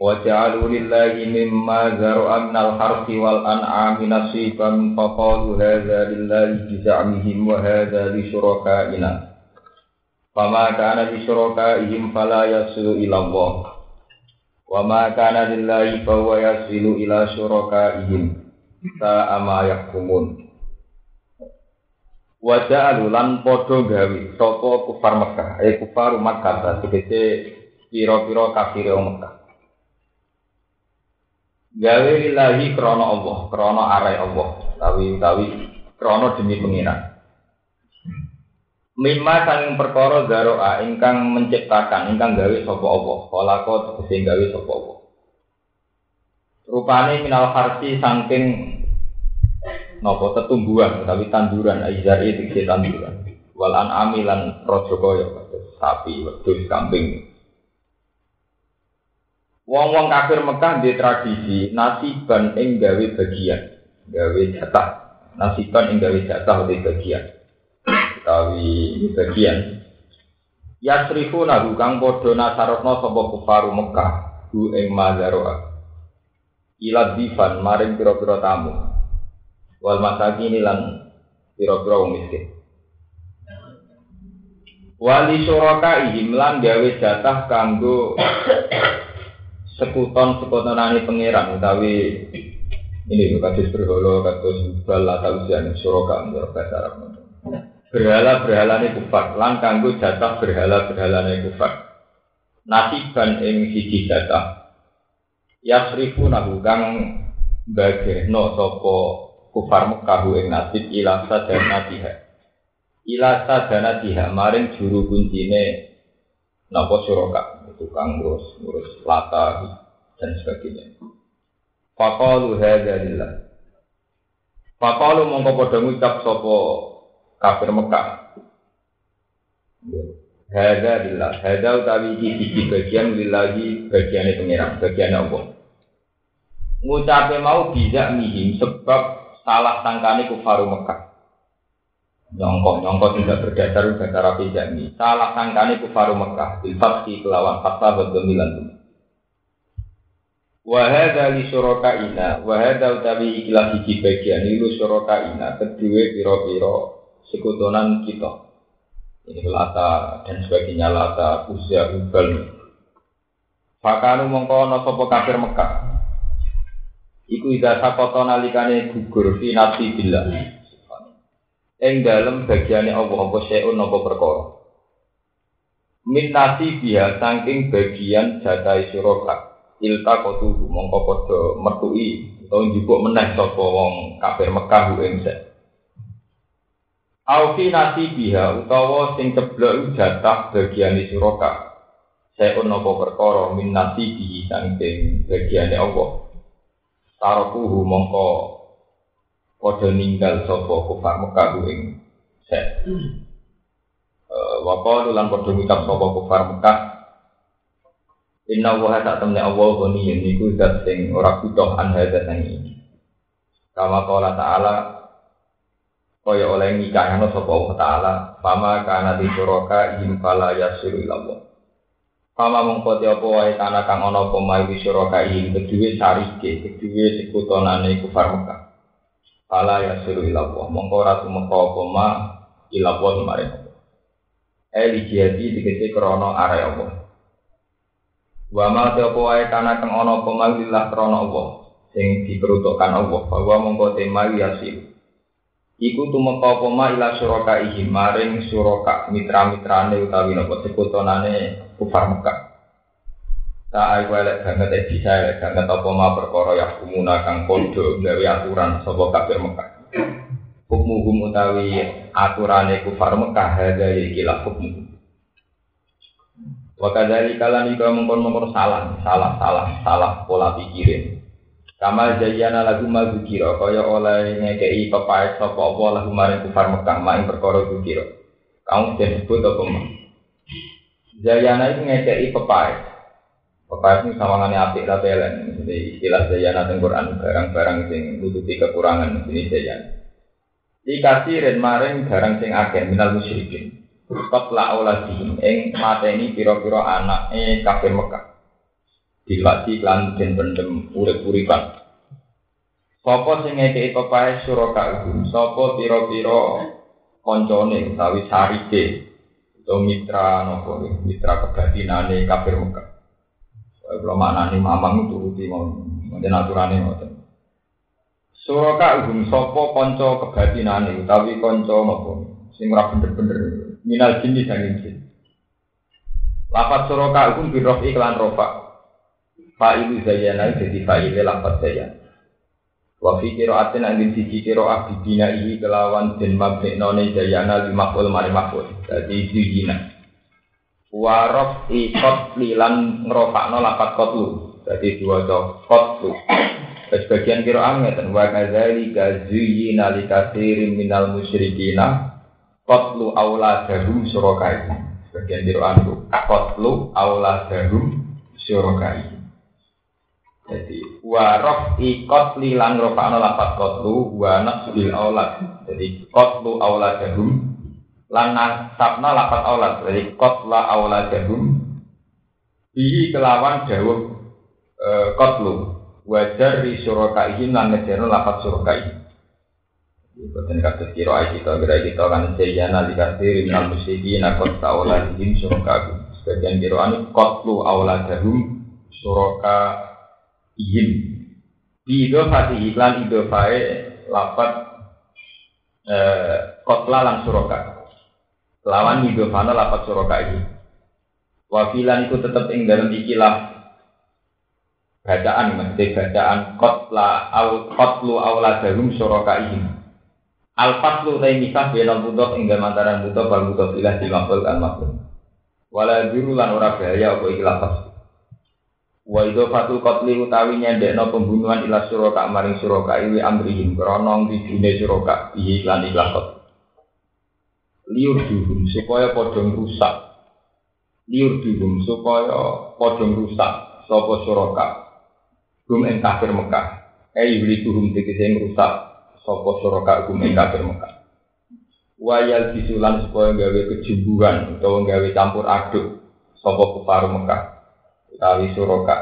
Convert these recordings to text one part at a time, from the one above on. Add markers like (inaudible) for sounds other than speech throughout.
وجعلوا لله مما ذرأ من الحرث والأنعام نصيبا فقالوا هذا لله بزعمهم وهذا لشركائنا فما كان لشركائهم فلا يصل إلى الله وما كان لله فهو يصل إلى شركائهم ساء ما يحكمون Waja'alu lan podo gawe sapa kufar Mekah, eh kufar Makkah, tegese pira-pira kafir Mekah gawe lillahi krono Allah, krono arai Allah, tawi tawi krono demi pengiran. Mimma sanging perkara garoa ingkang menciptakan, ingkang gawe sapa Allah, kalako tegese gawe sapa Allah. Rupane minal harsi saking napa tetumbuhan utawi tanduran aizari tegese tanduran. Wal an'ami lan raja kaya sapi, wedhus, kambing. Wong-wong kafir Mekah di tradisi nasiban ing gawe bagian, gawe jatah. Nasiban ing gawe jatah di bagian. Utawi bagian. Yasrifu nahu kang padha nasarotno sapa kufaru Mekah hu ing mazaroa. Ila difan maring pira-pira tamu. Wal masakin lan pira-pira wong miskin. Wali suraka ihim lan gawe jatah kanggo sekuton sekutonane pangeran utawi ini kados berhala kados bal atau ujian suroka menurut bahasa Arab. Berhala berhala ini kufar. Lan kanggo jatah berhala berhala ini kufar. Nasiban ing siji jatah. Yasrifu nahu kang bageno sopo kufar Mekah ing nasib ila sadana tiha. Ila sadana tiha maring juru kuncine napa suroka tukang ngurus ngurus lata dan sebagainya. Fakalu hadza lillah. Fakalu mongko padha ngucap sapa kafir Mekah. Hadza lillah. Hadza utawi iki bagian lillahi bagiane pangeran, bagiane Allah. Ngucape mau bisa mihim sebab salah sangkane kufaru Mekah nyongkok nyongkok tidak berdasar bahasa Arabi jami salah sangkane kufaru Mekah bil fathi kelawan fatha bergemilan Wahada li ina, wahada utawi ikilah hiji bagian ilu ina, kedua piro-piro sekutonan kita. Ini lata dan sebagainya lata usia ubal. Fakanu mongko ana sapa kafir Mekah. Iku ida sakoto nalikane gugur fi nafsi billah ing dalem bagiane Allah apa seun apa perkara. Min nasi biha saking bagian jatai suraka ilta kotu mongko padha metui utawa njupuk meneh sapa wong kafir Mekah ing sek Aufi nasi biha utawa sing ceblok jatah bagiane suraka seun apa perkara min nasi bihi saking bagiane Allah. Tarokuhu mongko padha ninggal sapa kufar Mekah ing set. Eh, wa qalu lan padha ngucap sapa kufar Mekah Inna wa tak temne Allah goni niku zat sing ora butuh an hadza ini. Kama qala ta'ala kaya oleh ngikahno sapa Allah taala fama kana di suraka ihim fala yasiru ilallah. Fama mongko te apa wae kana kang ana apa mai suraka ihim kedue sarike kedue sekutonane kufar Mekah. Fala ya suruh ilawah. Mongko ratu mengko koma ilawah kemarin. Eli jadi dikece krono arai Allah. Wa ma te apa wae kana kang ana apa lillah krono Allah sing diperuntukkan Allah. Bahwa mongko tema yasir Iku tumeka apa ma? Ila suraka maring suraka mitra-mitrane utawi napa sekutonane kufar Mekah Tak aku elek banget eh bisa elek banget apa ma perkara ya kumuna kang kodo gawe aturan sapa kafir Mekah. Hukmuhum utawi aturane kufar Mekah hadza ikilah hukmu. Wa kadzalika lan iku mengkon-mengkon salah, salah, salah, salah pola pikirin. Kamal jayana lagu ma zikira kaya oleh ngekei pepaes sapa apa lagu maring kufar Mekah maing perkara zikira. Kamu sudah sebut apa mah? Jayana itu ngekei pepaes. Pepaes ini sawangane apik ra pelen. Jadi istilah jayana teng Quran barang-barang sing nutupi kekurangan ini jayana. Dikasih ren maring barang sing akeh minal musyrikin. Qatla auladihim ing mateni pira-pira anake kafir Mekah dilati lan den pendem urip-uripan. Sapa sing ngekeki pepae suraka iku? Sapa pira-pira kancane utawi sarike utawa mitra napa mitra kebatinane kafir Mekah. Kalau maknane mamang turuti mau mungkin aturane ngoten. Suraka iku sapa kanca kebatinane utawi kanca napa sing ora bener-bener minal jinni sanging jin. Lafat suraka iku birof iklan rofa Fa'ilu zayana jadi fa'ile lafad zayan. Wa fi qira'atin angin siji qira'ah bibina ihi kelawan den mabniknone zayana li maf'ul mari maf'ul. Dadi zuyina. Wa rafi qatlilan ngrofakno lafad qatlu. Dadi diwaca qatlu. Sebagian qira'ah ngeten wa kadzalika zuyina li katsirin minal musyrikina qatlu auladahum syurakai. Sebagian qira'ah itu qatlu auladahum syurakai. Jadi warof ikot lilan rofakno lapat kotlu wa nasbil aulad. Jadi kotlu auladahum lan nasabna lapat aulad. Jadi kotla auladahum bihi kelawan dawuh e, kotlu wajar di surakaihim lan ngejarno lapat surakaihim. Bukan kata kira kita kira kita kan sejana dikasih minal musyrikin akot auladihim surakaihim. Sebagian kira ini kotlu auladahum suraka izin di idofati iklan idofai lapat eh, kotla suroka lawan idofana lapat suroka ini wafilan itu tetap ing dalam ikilah bacaan mesti bacaan kotla au kotlu auladahum suroka ini al faslu tay misah benal butuh ing dalam antara butuh bal butuh ilah di makhluk al makhluk wala biru lan ora bahaya apa ikilah faslu. Wa idhofatul qatli utawi nyendekno pembunuhan ila suraka maring suraka iwi amrihim krana ngidine suraka iki lan ikhlas kot. Liur duhum supaya padha rusak. Liur duhum supaya padha rusak sapa suraka. Gum ing kafir Mekah. Eh yuli duhum tegese rusak sapa suraka gum ing kafir Mekah. Wayal disulan supaya gawe kejumbuhan utawa gawe campur aduk sapa kufar Mekah utawi suroka.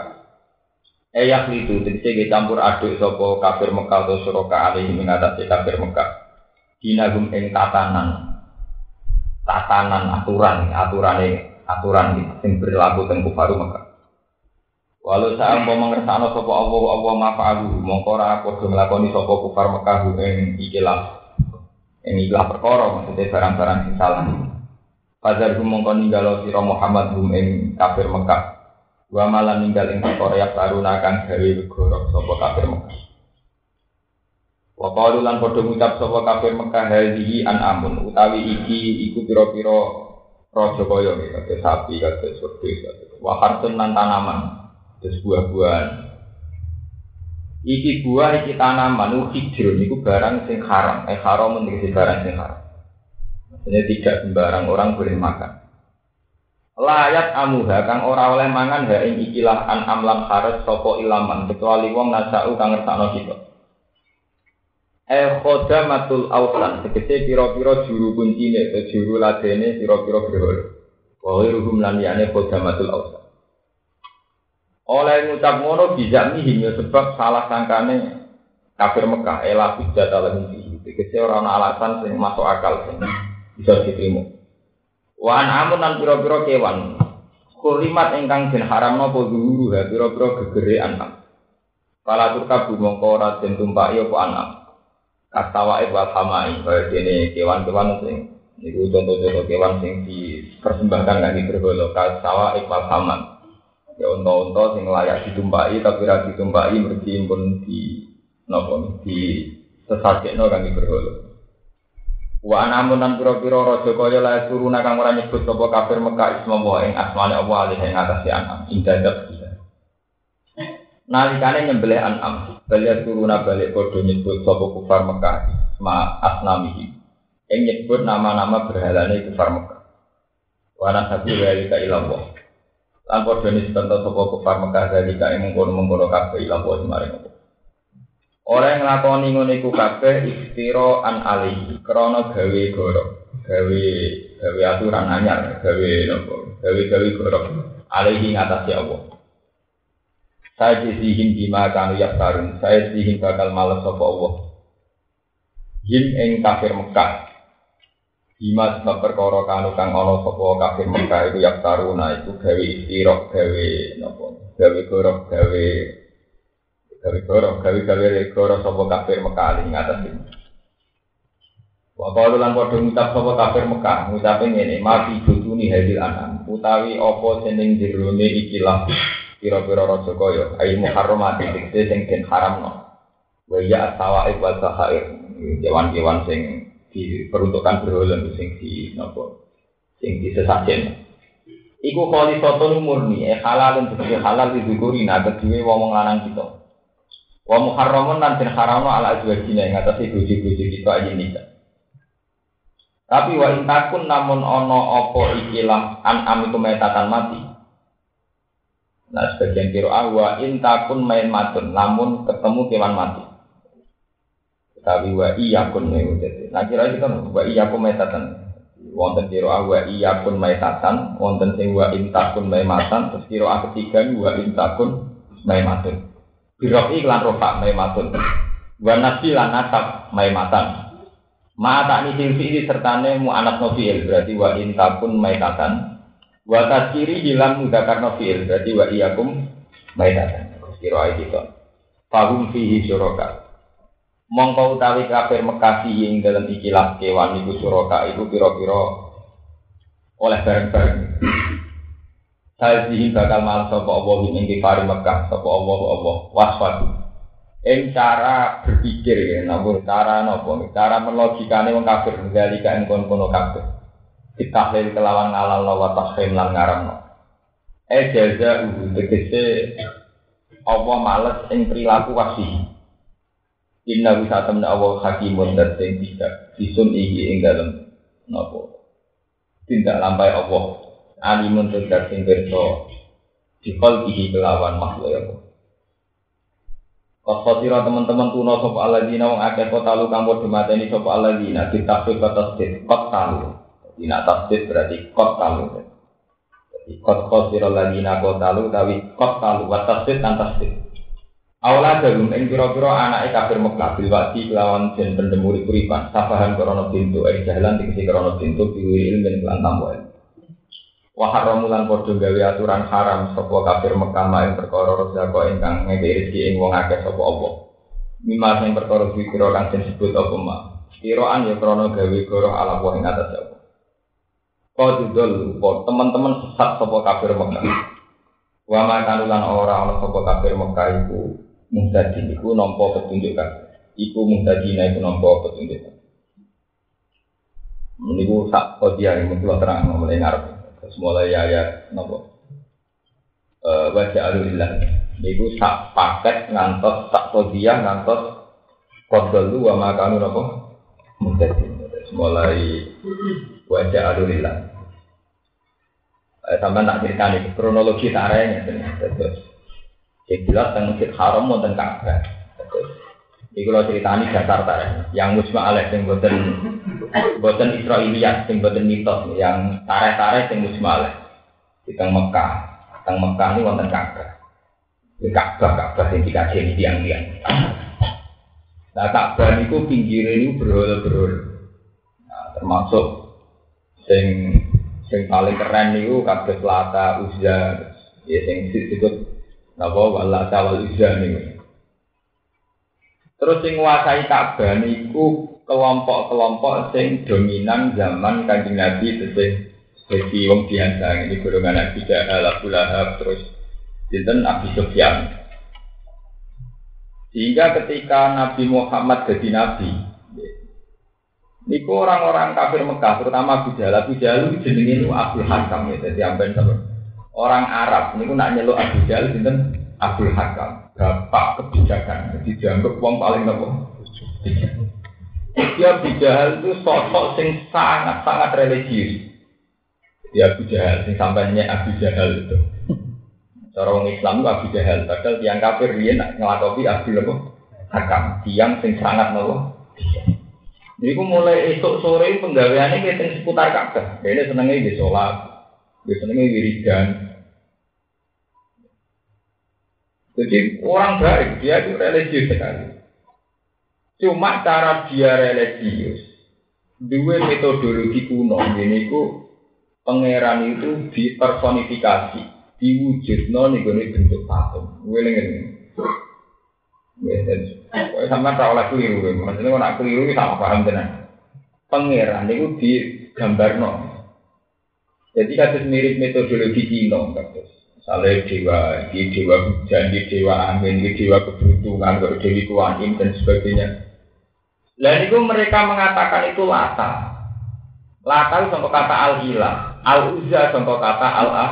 Eyak itu tegese campur aduk sopo kafir Mekah atau suroka alih mengatasi kafir Mekah. Dinagum ing tatanan, tatanan aturan, aturan aturan sing berlaku teng kufaru Mekah. Walau saat mau mengersano sopo Allah Allah mafa'alu mongkora padha nglakoni sopo kufar Mekah ing ikilah ing ikilah perkara maksudnya barang-barang sing salah. Fajar hum mongko ninggalo sira Muhammad hum ing kafir Mekah Wa malam ninggal ing ya taruna kang gawe wegoro sapa kafir Mekah. Wa qalu lan padha ngucap sapa kafir Mekah hadhihi an amun utawi iki iku pira-pira raja kaya kaya sapi kaya surti wa hartun lan tanaman terus buah-buahan. Iki buah iki tanaman hijrun iku barang sing haram eh haram menjadi barang sing haram. Maksudnya tidak sembarang orang boleh makan. Layat amuha kang ora oleh mangan ha ing ikilah an amlam haras sapa ilaman kecuali wong nasau kang ngersakno kita Eh matul ausan tegese pira-pira juru kuncine atau juru ladene pira-pira berhala. Wa ghairuhum lan yane matul ausan. Oleh ngucap ngono bisa mihim ya sebab salah sangkane kafir Mekah elah bidat ala mimpi. Tegese ora ana alasan sing masuk akal sing bisa diterima. Wan amun nan pira-pira kewan. Kurimat ingkang den haram napa zuhuru ha pira-pira gegere anak. Kala turka mongko ora den tumpaki apa anak. Kastawa wal hamai kaya dene kewan-kewan sing niku contoh-contoh kewan sing dipersembahkan kangge berhala kastawa wal haman. Ya unta-unta sing layak ditumpaki tapi ra ditumpaki mergi pun di napa di sesakekno kangge berhala. Wa anamun nan pira-pira raja kaya la turuna kang ora nyebut sapa kafir Mekah isma wa ing asmane Allah alih ing atase anam bisa. Nalikane nyembelih anam Balik turuna balik podo nyebut sopo kufar Mekah ma asnamihi. Yang nyebut nama-nama berhalane kufar Mekah. Wana sabi walika ilallah. Lan podo nisbatan sopo kufar Mekah walika yang mengkono-mengkono kabeh ilallah semaring Allah. Orang yang nglakoni ngono iku kabeh istiro an alihi krana gawe goro, gawe gawe aturan anyar, gawe nopo, gawe gawe goro alihi ngatasi Allah. Saya jisihin bima kanu yaktarun. Saya jisihin bakal males sapa Allah. Him ing kafir Mekah. Bima sebab perkara kanu kang ana sapa kafir Mekah iku yaktaruna iku gawe istirok gawe napa? Gawe gorok gawe gawe gorok gawe gawe gorok sapa kafir Mekah ing atas ini. Wa qalu lan padha ngucap sapa kafir Mekah, ngucape ngene, mati butuni hadil anam, utawi apa jeneng jerone ikilah pira-pira raja kaya ai muharramati dikte sing den haramno. Wa ya sawaib wal sahair kewan-kewan sing diperuntukkan berhala sing di napa sing disesajen iku kali soto murni eh halal untuk halal didukuri nah kedue wong lanang kita. Wa muharramun lan den haramno ala azwajina ing atase bojo-bojo kita aja nikah tapi wa intakun namun ono opo ikilah an amiku metatan mati Nah sebagian kiro wa intakun main matun, namun ketemu kewan mati. Tapi wa iya kun jadi. Nah kira itu kan wa iya kun metatan. Wonten kiro wa iya kun metatan, wonten sing wa intakun main matan, terus kiro a ketiga wa intakun main matun. Biro iklan rofa main matun. Wa nasi lan nasab main matan. Mata ini silfi sertane mu anak novel berarti wa intakun maitatan Wa tasiri hilang karena fi'il berarti wa iyakum maitatan. Kiro ae gitu. Fahum fihi syuraka. Mongko utawi kafir Mekah ing dalam ikilah kewan iku syuraka iku pira-pira oleh bareng-bareng. Salzihi bakal malah sapa Allah ing kafir Mekah sapa Allah Allah waswatu. Ing cara berpikir ya, namun cara nopo, cara melogikane wong kafir ngalika ing kono-kono kafir ditahlil kelawan ngalal wa tahrim lan ngaramno e jaza uhu tegese Allah males ing perilaku wasi. Inna bisa temen Allah hakimun dan sing tidak disun iki ing dalem napa. Tindak lampai Allah alimun tidak sing pirsa dikol iki kelawan makhluk ya Allah. Kosotira teman-teman kuno sop aladina wong akeh kota lu kang mateni sop aladina ditafsir kata kot talu. jadi nak tasdid berarti kot talu. Jadi kot kot siro lagi nak kot talu, tapi kot talu. Wat tasdid dan tasdid. Awalnya dalam ing pira-pira anake kafir Mekah bil wadi kelawan jen pendemuri kuripan safahan krana pintu ing jalan dikisi krana pintu biwiri ilmin kelan tampo Wa haramu lan gawe aturan haram sapa kafir Mekah main perkara rezeki ingkang ngeke rezeki ing wong akeh sapa apa. Mimma sing perkara pikira kang disebut apa mak. Kiraan ya krana gawe goroh ala wong ing atas apa. Kodudol, teman-teman sesat sopo kafir Mekah. Wa makan ulan ora ana sopo kafir Mekah iku muhtadi iku nampa petunjuk kan. Iku muhtadi iku nampa petunjuk. Meniku sak kodia yang mesti terang mulai ngarep. Terus mulai ayat napa? Eh baca alillah. Niku sak paket ngantos sak kodia ngantos kodol wa makanu napa? Muhtadi. Mulai wajah alulillah. Eh, sampai tak cerita nih kronologi taranya terus. Jelas tentang masjid haram mau tentang Ka'bah. Terus, ini kalau cerita ini dasar tareh. Yang musma alaih yang buatan buatan Israiliyat, yang buatan mitos, yang tareh-tareh yang musma alaih. Di Mekah, tentang Mekah ini wonten Ka'bah. Di Ka'bah, Ka'bah yang dikaji ini tiang-tiang. Nah Ka'bah ini pinggirnya ini berhol-berhol. Nah, termasuk sing sing paling keren niku kabeh Lata Uzza. Ya sing disebut napa? Walata wal Uzza niku. Terus sing nguasai Ka'bah niku kelompok-kelompok sing dominan zaman Kanjeng Nabi sing jadi wong biasa ini golongan Nabi Jahal Abu Lahab terus sinten Abi Sufyan. Sehingga ketika Nabi Muhammad jadi nabi Niku orang-orang kafir Mekah, terutama Abu Jahal. Abu Jahal itu jenenge itu Abu Hakam ya, jadi amben sama orang Arab. Niku nak nyeluk Abu Jahal sinten Abdul Hakam, bapak kebijakan. Jadi dianggap uang paling nopo. Dia Abu Jahal itu sosok sing sangat-sangat religius. Ya Abu Jahal, sing sampainya Abu Jahal itu. Cara orang Islam itu Abu Jahal, padahal tiang kafir dia nak ngelakopi Abu apa? Hakam, tiang sing sangat nopo. Jadi mulai esok sore penggaweannya kita seputar Ka'bah. Dia senengnya di sholat, dia senengnya wiridan, Jadi orang baik, dia itu religius sekali. Cuma cara dia religius, dua metodologi kuno ini ku pangeran itu dipersonifikasi, diwujud non nih bentuk patung. Gue sama tak oleh keliru, maksudnya kalau nak keliru sama paham tenan. Pangeran itu digambar non. Jadi kasus mirip metodologi Cina, kasus. Misalnya dewa, di dewa hujan, di dewa angin, di dewa kebutuhan, kalau dewi kuanin dan sebagainya. Dan itu mereka mengatakan itu lata. Lata itu contoh kata al-ilah, al-uzza contoh kata al-ah,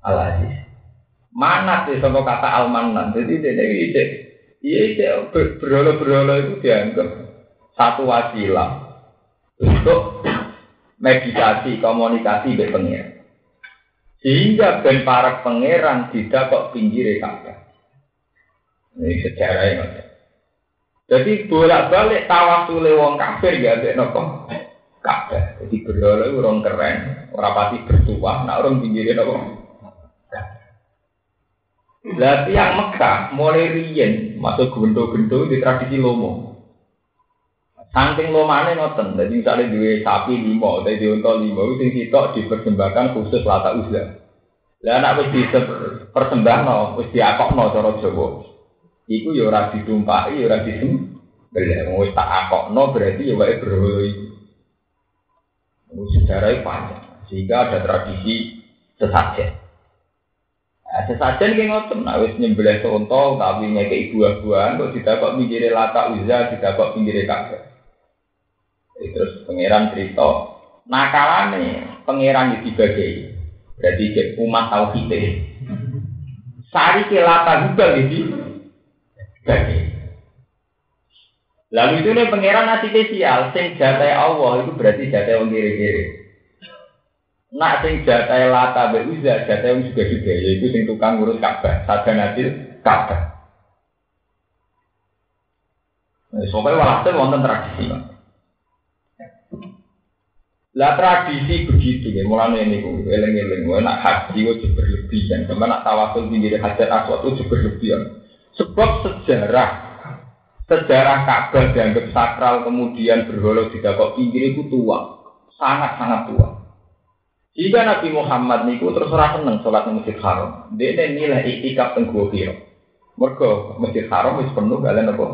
al-aziz. Manat itu contoh kata al-manan. Jadi itu, iya itu berhala-berhala itu dianggap satu wasilah untuk meditasi, komunikasi dengan sehingga ben para pangeran tidak kok pinggir Ka'bah. Ini sejarah yang ada. Jadi bolak-balik tawasul wong kafir ya ambek nopo Ka'bah. Jadi berdoa orang keren, orang pasti bertuah, nak orang pinggir nopo. Berarti yang Mekah mulai riyen masuk gento-gento di tradisi lomo. Saking lomane ngoten, jadi misalnya dua sapi lima, dua unta lima, itu sitok dipersembahkan khusus lata uzlah. Lah anak wis dipersembahno, wis diakokno cara Jawa. Iku ya ora ditumpaki, ya ora disembelih. Wis tak akokno berarti ya wae berhala iku. Sejarahnya panjang, sehingga ada tradisi sesajen. Nah, sesajen kayak ngoten, nah wis nyembelih contoh, tapi ngekei buah-buahan, kok tidak kok pinggirnya lata uzza, tidak kok pinggirnya kakek. Terus pangeran cerita, nakalane pangeran itu dibagi. Berarti umat tahu kita. Sari kelata juga gitu. Bagi. Lalu itu nih pangeran nasi spesial, sing jatai Allah itu berarti jatai orang kiri-kiri. Nak sing jatai lata be uza, jatai orang juga juga, yaitu sing tukang ngurus Ka'bah, saja nasil Ka'bah. Nah, Soalnya walhasil wonten tradisi, lah tradisi begitu ya, mulanya ini gue eleng-eleng, gue nak haji gue berlebihan, sama nak tawasul tinggi hajar aswad itu berlebihan. Sebab sejarah, sejarah Ka'bah dianggap sakral kemudian berholo tidak kok pinggir itu tua, sangat-sangat tua. Jika Nabi Muhammad niku terus rasa seneng sholat di Masjid Haram, dia nilai itikaf tengguh kiro. Mereka Masjid Haram itu penuh kalian apa?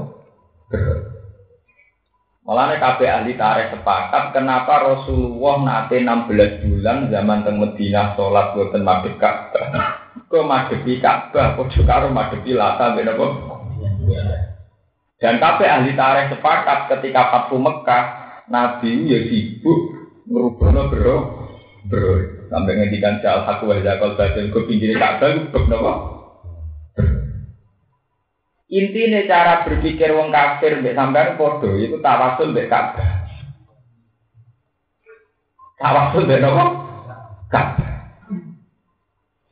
Malah kabeh ahli tarikh sepakat kenapa Rasulullah nate 16 bulan zaman teng Madinah salat boten madhep Ka'bah. Kok madhepi Ka'bah padha karo madhepi Lata ben apa? Dan kabeh ahli tarikh sepakat ketika Fathu Mekah Nabi ya sibuk ngrubahno bro bro sampai ngendikan jal aku wa zakal batin ke pinggir Ka'bah ku napa? Intinya cara berpikir wong kafir mbek sampean padha itu tawasul mbek Ka'bah. Tawasul mbek napa? Ka'bah.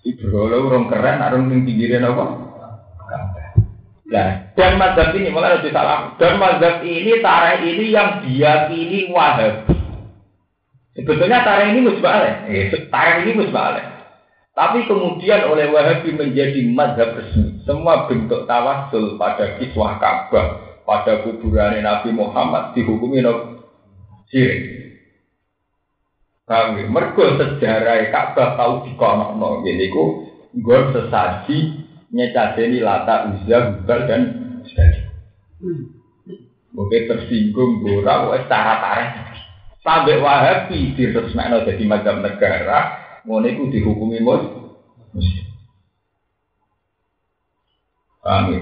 Ibrola urung keren, arung ning pinggire napa? Ka'bah. Nah, dan mazhab ini mulai harus salah. Dan mazhab ini tarikh ini yang diyakini wahab. Sebetulnya tarikh ini musbalik. Eh, tarikh ini musbalik. Tapi kemudian oleh Wahabi menjadi madhab resmi. Semua bentuk tawasul pada kiswah Ka'bah, pada kuburan Nabi Muhammad dihukumi no sirik. Kami mergo sejarah Ka'bah tahu dikonokno. Jadi ku gue sesaji nyecadeni lata uzza dan sebagainya. Mungkin tersinggung gora, wes cara tarik. Sampai Wahabi diresmekno jadi macam negara, ngono iku dihukumi mus. Paham ya?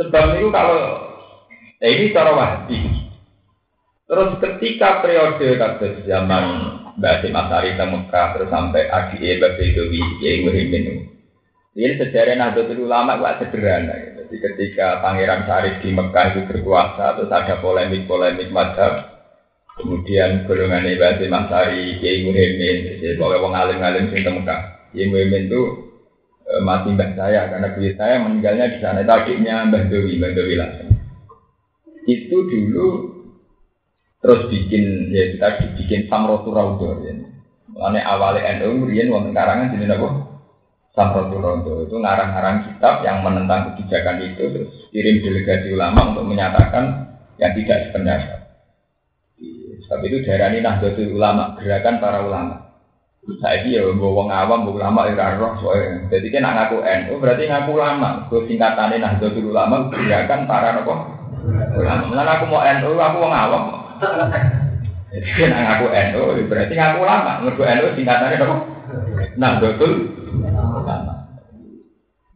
Sebab itu kalau nah ini cara wahdi. Terus ketika periode kasus zaman Mbak Asim Asari ke Mekah terus sampai Adi Eba Bedowi Kiai Muhyiddin Ini sejarah Nahdlatul Ulama itu sederhana. Gitu. Jadi ketika Pangeran Syarif di Mekah itu berkuasa, terus ada polemik-polemik madhab. Kemudian golongan Ibadi Masari, Kiai Muhyiddin, jadi pokoknya wong alim-alim sing Mekah. Kiai Muhyiddin itu e, mati mbah saya karena beliau saya meninggalnya di sana. Itu adiknya Mbah Dewi, Mbah Dewi langsung. Itu dulu terus bikin ya kita dibikin Samrotu Raudhah ya. Mulane awalnya NU riyen wonten karangan jenenge apa? Samrotu Raudhah itu ngarang-ngarang kitab yang menentang kebijakan itu terus kirim delegasi ulama untuk menyatakan yang tidak sependapat. Sebab itu daerah ini Nahdlatul Ulama, gerakan para ulama. Saya ya wong awam, wong ulama ya roh soalnya. Jadi kan ngaku NU berarti ngaku ulama. Gue singkatannya Nahdlatul Ulama, gerakan para nopo ulama. Mana aku mau NU, aku wong awam. Jadi kan ngaku NU berarti ngaku ulama. Mergo NU singkatannya nopo Nahdlatul Ulama.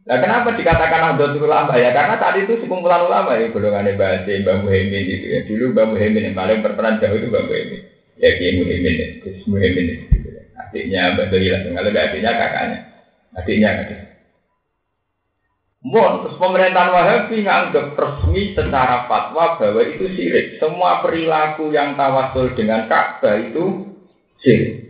Nah, kenapa dikatakan Nahdlatul Ulama ya? Karena tadi itu sekumpulan ulama ya, golongan Aceh, Mbak Muhyiddin gitu ya. Dulu Mbak Muhyiddin yang paling berperan jauh itu Mbak Muhyiddin. Ya, Kiai Muhyiddin ya, Gus Muhyiddin gitu ya. Adiknya Mbak Doi langsung, kalau adiknya kakaknya. Adiknya. Bon, terus pemerintahan Wahabi nganggap resmi secara fatwa bahwa itu sirik. Semua perilaku yang tawasul dengan Ka'bah itu sirik.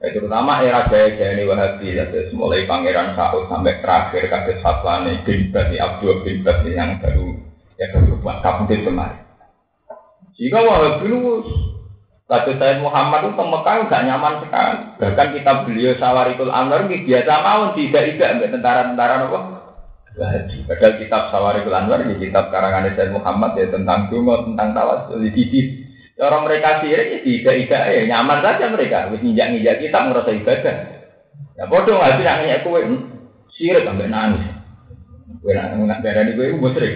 Ya, terutama era jaya-jaya ini Wahabi, ya, mulai Pangeran Saud sampai terakhir kasus Haslani bin Bati Abdul bin Bati yang baru ya baru buat kabudut kemarin. Jika Wahabi lu Kasus saya Muhammad itu Mekah nggak nyaman sekali. Bahkan kita beliau Sawarikul Anwar ini biasa mau tidak tidak tentara-tentara apa? Wahabi. Padahal kitab Sawarikul Anwar ini kitab karangan Sayyid Muhammad ya tentang dungo, tentang tawasul, di Orang mereka sirik, ya tidak tidak ya nyaman saja mereka. Wis nginjak nginjak kita merasa ibadah. Ya bodoh nggak sih nanya kue sirik sampai nangis. Kue nak darah di kue musrik,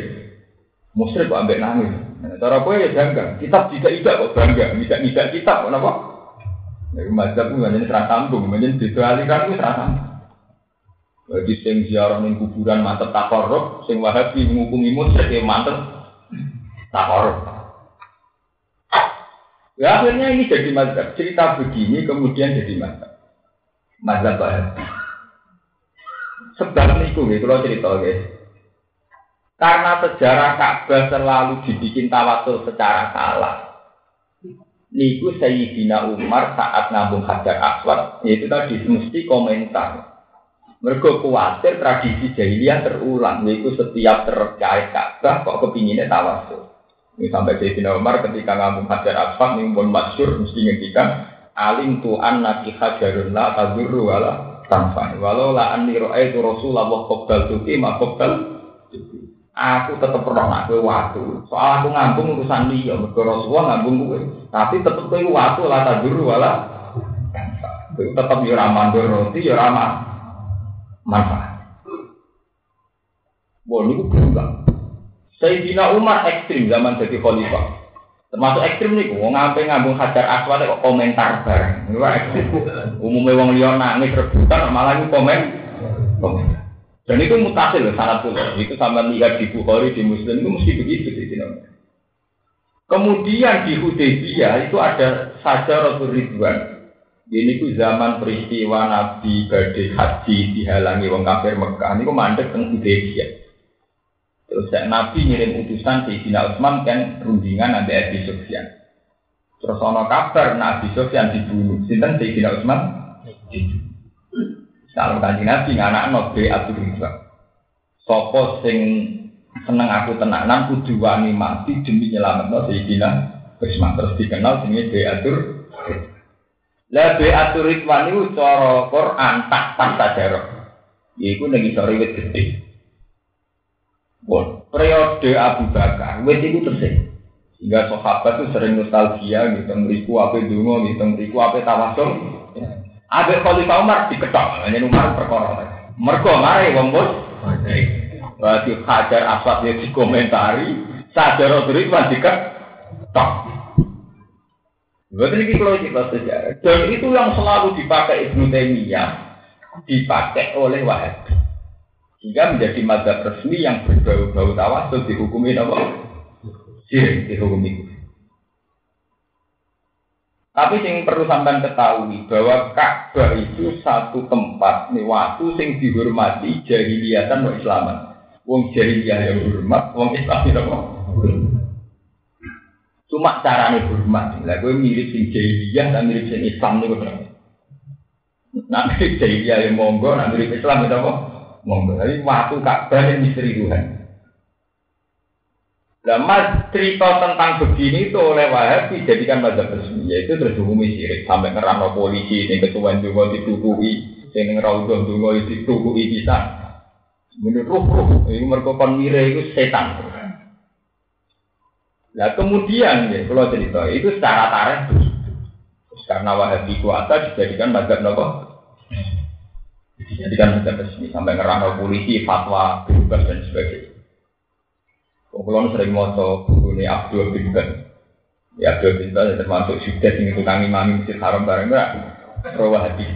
musrik kok sampai nangis. Nah, cara kue ya bangga. Kitab tidak tidak kok bangga. Tidak tidak kitab kenapa? Ya mazhab itu hanya serah sambung, hanya didualikan itu serah sambung. Bagi sing ziarah ning kuburan mantep takorok, sing wahabi menghukumi musrik ya mantep takorok. Ya akhirnya ini jadi mazhab. Cerita begini kemudian jadi mazhab. Mazhab Wahabi. Sebab niku gitu kalau cerita guys. Karena sejarah Ka'bah selalu dibikin tawasul secara salah. Niku Sayyidina Umar saat ngambung Hajar Aswad, itu tadi mesti komentar. Mereka khawatir tradisi jahiliyah terulang, yaitu setiap terkait Ka'bah kok kepinginnya tawasul. Ini sampai Sayyidina Umar ketika ngambung Hajar Aswad ini pun masyur mesti ngendikan alim tu'an naki hajarun la tadurru wala tanfa. Walau la anni ra'aitu Rasulullah qabbal tuki ma qabbal Aku tetap pernah kowe watu. Soal aku ngambung urusan dia, mergo Rasulullah ngambung kowe. Tapi tetep kowe watu la tadurru wala tanfa. Tetep yo ora mandor roti yo ora manfaat. Bon niku enggak. Sayyidina Umar ekstrim zaman jadi khalifah. Termasuk ekstrim nih, wong ngampe ngambung hajar aswad kok komentar bareng. Ini ekstrim. Umumnya wong liya nangis rebutan malah ini komen. Komentar. Dan itu mutasil sangat pula. Itu sama lihat di Bukhari di Muslim itu mesti begitu Sayyidina Umar. Kemudian di Hudaybiyah itu ada saja Rasul Ridwan. Ini ku zaman peristiwa Nabi badai haji dihalangi wong kafir Mekah. Ini ku mandek tentang Hudaybiyah. Terus Nabi ngirim utusan di Sina Utsman kan rundingan nanti Abi Sufyan. Terus ono kabar Nabi Sufyan dibunuh. Sinten Sina Utsman? Kalau kanji Nabi nganak no B Abdul Ridwan. Sopo sing seneng aku tenanan kudu wani mati demi nyelametno Sayyidina Utsman terus dikenal jenenge B Abdul Lah B Abdul Ridwan itu cara Quran tak tak sajarah. Iku ning isore wit gede. Bon, periode Abu Bakar, wes itu tersih. Sehingga sahabat itu sering nostalgia, gitu, ngeriku apa dungo, gitu, ngeriku apa tawasul. Abe Khalifah Umar diketok, hanya Umar perkara. Mergo mari wong bos. Berarti Hajar Aswad dia dikomentari, Sadar Rodriguez diketok. Berarti ini kalau kita sejarah. Dan itu yang selalu dipakai Ibnu Taimiyah, dipakai oleh Wahabi. Sehingga menjadi madhab resmi yang berbau-bau tawasul dihukumi apa? Sirik dihukumi. Tapi yang perlu sampean ketahui bahwa Ka'bah itu satu tempat nih waktu sing dihormati jahiliyatan wa Islaman. Wong jahiliyah yang hormat, wong Islam apa? Cuma carane hormat. Lah gue mirip sing jahiliyah dan mirip sing Islam niku. Nah, mirip jahiliyah yang monggo, nah mirip Islam itu apa? Monggo. Waktu Ka'bah yang misteri Tuhan. Nah, mas cerita tentang begini itu oleh Wahabi dijadikan mazhab resmi, yaitu terus dihukumi sirik sampai ngerano polisi, yang ketua juga ditutupi, yang ngeraudon juga ditutupi bisa. Menurut ruh ruh, itu mereka mire itu setan. Nah kemudian ya, kalau cerita itu secara tarikh karena Wahabi kuasa dijadikan mazhab nopo. Dijadikan mazhab resmi sampai ngerano polisi, fatwa, bebas dan sebagainya. Kulon sering moto buku Abdul bin Ben. Ya Abdul bin Ben termasuk sudah yang tukang imam masjid haram bareng enggak. Rawah hadis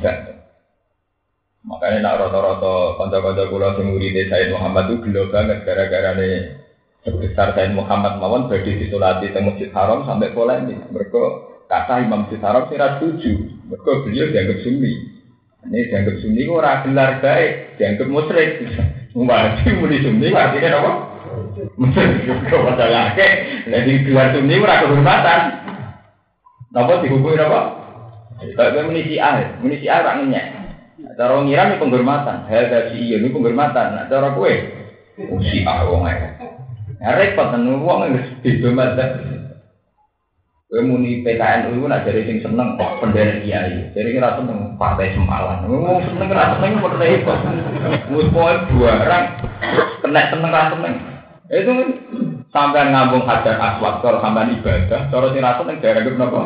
Makanya nak roto-roto konco-konco kulo sing murid Said Muhammad itu gelo banget gara-gara nih sebesar Said Muhammad mawon bagi disolati di masjid haram sampai polemik. Mereka kata Imam Masjid Haram tidak setuju. Mereka beliau dianggap sunni. Ini dianggap sunni ora gelar baik, dianggap musyrik. Ini muni sunni artinya apa? Masalah ke, jadi dua sunni merasa kehormatan. Napa dihukumi apa? Kayak munisi A, munisi A tak ngenyek. Cara ngira ini penghormatan, hal dari iya ini penghormatan. Nah, cara kue, si A wong ae. Ya repot kan wong yang beda Kue muni PKN itu nak jadi sing seneng kok pendana kiai. Jadi kira seneng partai semalan. Seneng kira seneng repot. Mus poin dua orang kena seneng kira seneng. Itu sampai ngambung hajar aswad kalau sampai ibadah, kalau si rasul yang daerah itu nopo.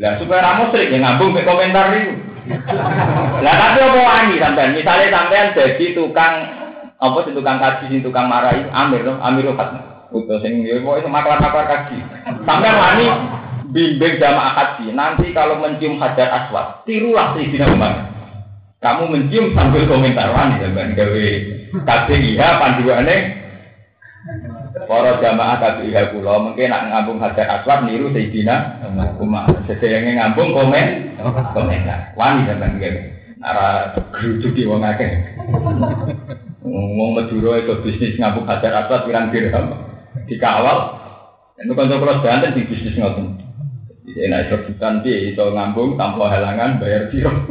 Lah supaya ramu sering yang ngambung ke komentar itu. Lah tapi apa wani sampai misalnya sampean jadi tukang apa sih tukang kaji tukang marahi Amir loh Amir loh Utuh sing yo itu maklar-maklar kaji. Sampean wani bimbing jamaah kaji. Nanti kalau mencium hajar aswad, tirulah si Umar. Kamu mencium sambil komentar wani sampean gawe KPIH panduannya Para jamaah KPIH kula mungkin nak ngambung hajar aswad niru Sayyidina Umar. Sesayange ngambung komen komentar. Wani sampean nggih. Nara gerujuk di wong akeh. Wong Madura itu bisnis ngambung hajar aswad pirang dirham. Dikawal. Itu kan kalau banten di bisnis ngoten. Jadi nek rebutan piye iso ngambung tanpa halangan bayar piro. (laughs)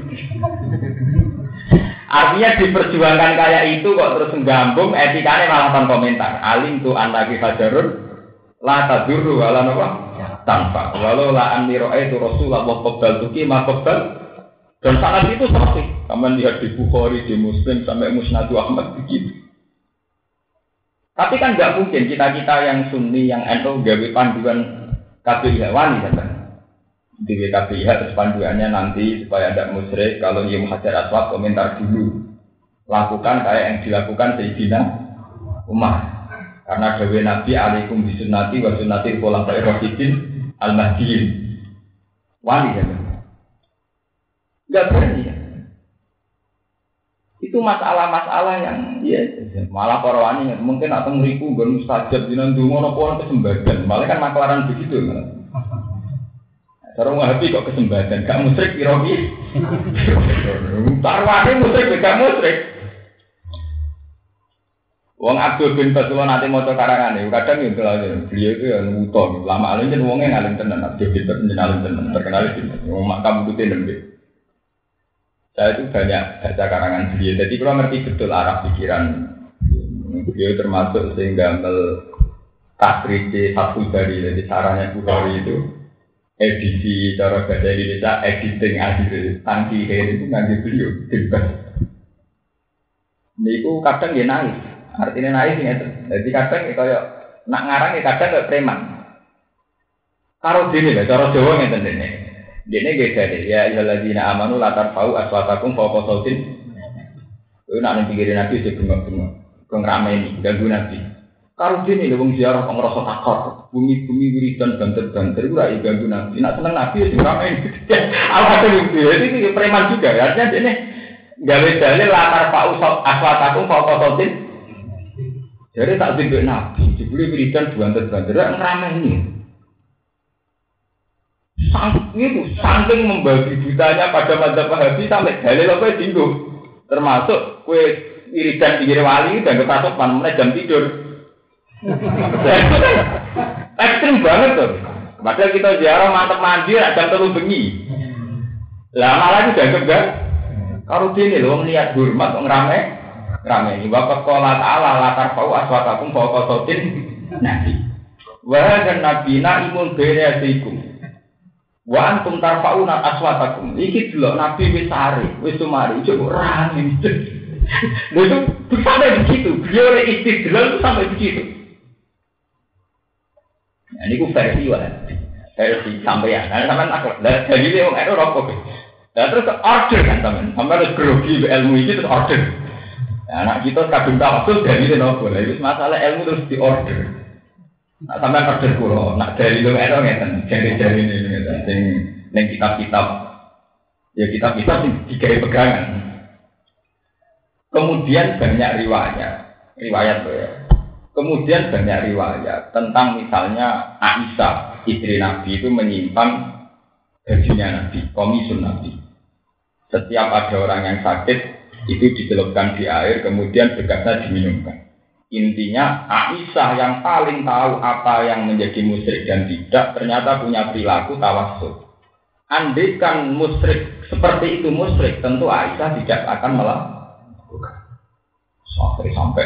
Artinya diperjuangkan kayak itu kok terus menggambung etikanya malah tanpa komentar. Alim tuh anaki fajarun la tadurru wala napa tanpa. Walau la anni itu Rasulullah wa qabbal tuki ma qabbal dan sangat itu seperti Kamu lihat di Bukhari, di Muslim, sampai Musnadu Ahmad begitu. Tapi kan nggak mungkin kita-kita yang sunni, yang NU gawe panduan KPIH wani kan? di WKPIH terus panduannya nanti supaya ada musyrik. Kalau dia hajar aswad komentar dulu. Lakukan kayak yang dilakukan Sayyidina Umar. Karena dawe Nabi alaikum bisunati wa sunnati polang Rasidin al mahdiin wali ya nggak berani ya itu masalah-masalah yang ya malah para wani mungkin atau meriku gue mustajab di nanti ngono kesembadian malah kan maklaran begitu kan? Cara ngahapi kok kesempatan, gak musrik irobi. (laughs) Tarwani musrik, gak musrik. Wong Abdul bin Basullah nanti mau karangan ini, kadang itu lah beliau itu yang utol, lama alim jadi wongnya ngalim tenan, Abdul bin Basullah ngalim tenan, terkenal itu, wong makam itu tenan Saya itu banyak baca karangan beliau, jadi kalau ngerti betul arah pikiran beliau termasuk sehingga mel takriji satu dari jadi caranya Bukhari itu edisi cara bahasa Indonesia editing akhir tangki itu nggak beliau bebas. Niku kadang dia naik, artinya naik ini Jadi kadang ya nak ngarang ya kadang kayak preman. Karo dini lah, cara Jawa ngeten. Dene beda deh, ya ayyuhalladzina amanu latar fau aswatakum fawqa sautin. Itu nak pikirin nabi sih bengok-bengok. Kong ini, ganggu nabi. Dene lho wong ziarah kok ngrasa takut bumi-bumi wiridan banter-banter itu rai ganggu nabi. Nak seneng nabi ya diramein. Alhasil itu ini preman juga. ya. Artinya ini gawe dalil latar usop aswatakum fototin. Jadi tak tunjuk nabi. Dibeli wiridan banter-banter. Ngerame ini. Sang, itu saking membagi butanya pada madzhab Wahabi sampai dalil apa dinggo. Termasuk kue wiridan pinggir wali dan ketasuk mana jam tidur. Ekstrim banget tuh. Padahal kita ziarah mantep mandi jam terlalu bengi. Lah malah itu dianggap gak? Kalau ini loh melihat hormat ngerame, ngerame ini. Bapak sekolah ta'ala latar pau aswatakum bawa kosotin nabi. Wah dan nabi na imun beresikum. Wa antum tarfauna aswatakum. Iki dulu Nabi wis sare, wis sumari, coba rame. (laughs) Lha itu sampai begitu. Beliau oleh istidlal itu sampai begitu. Nah, ini versi wah. Versi sampeyan. Nah, sampean aku. Jadi dia wong ero rokok. Lah terus order kan sampean. Sampean harus grogi ilmu ini terus order. Nah, anak kita kadung tawasul dari itu nopo. Lah itu masalah ilmu terus di order. Nah, sampai order kulo, nak dari itu enak ngeten, jari-jari ini ngeten, sing neng kitab-kitab, ya kitab-kitab sing tiga pegangan. Kemudian banyak riwayat, riwayat tuh ya. Kemudian banyak riwayat tentang misalnya Aisyah, istri Nabi itu menyimpan bajunya Nabi, komisun Nabi. Setiap ada orang yang sakit, itu dicelupkan di air, kemudian bekasnya diminumkan. Intinya Aisyah yang paling tahu apa yang menjadi musyrik dan tidak ternyata punya perilaku tawassul. Andaikan musyrik seperti itu musyrik, tentu Aisyah tidak akan melakukan. Sampai sampai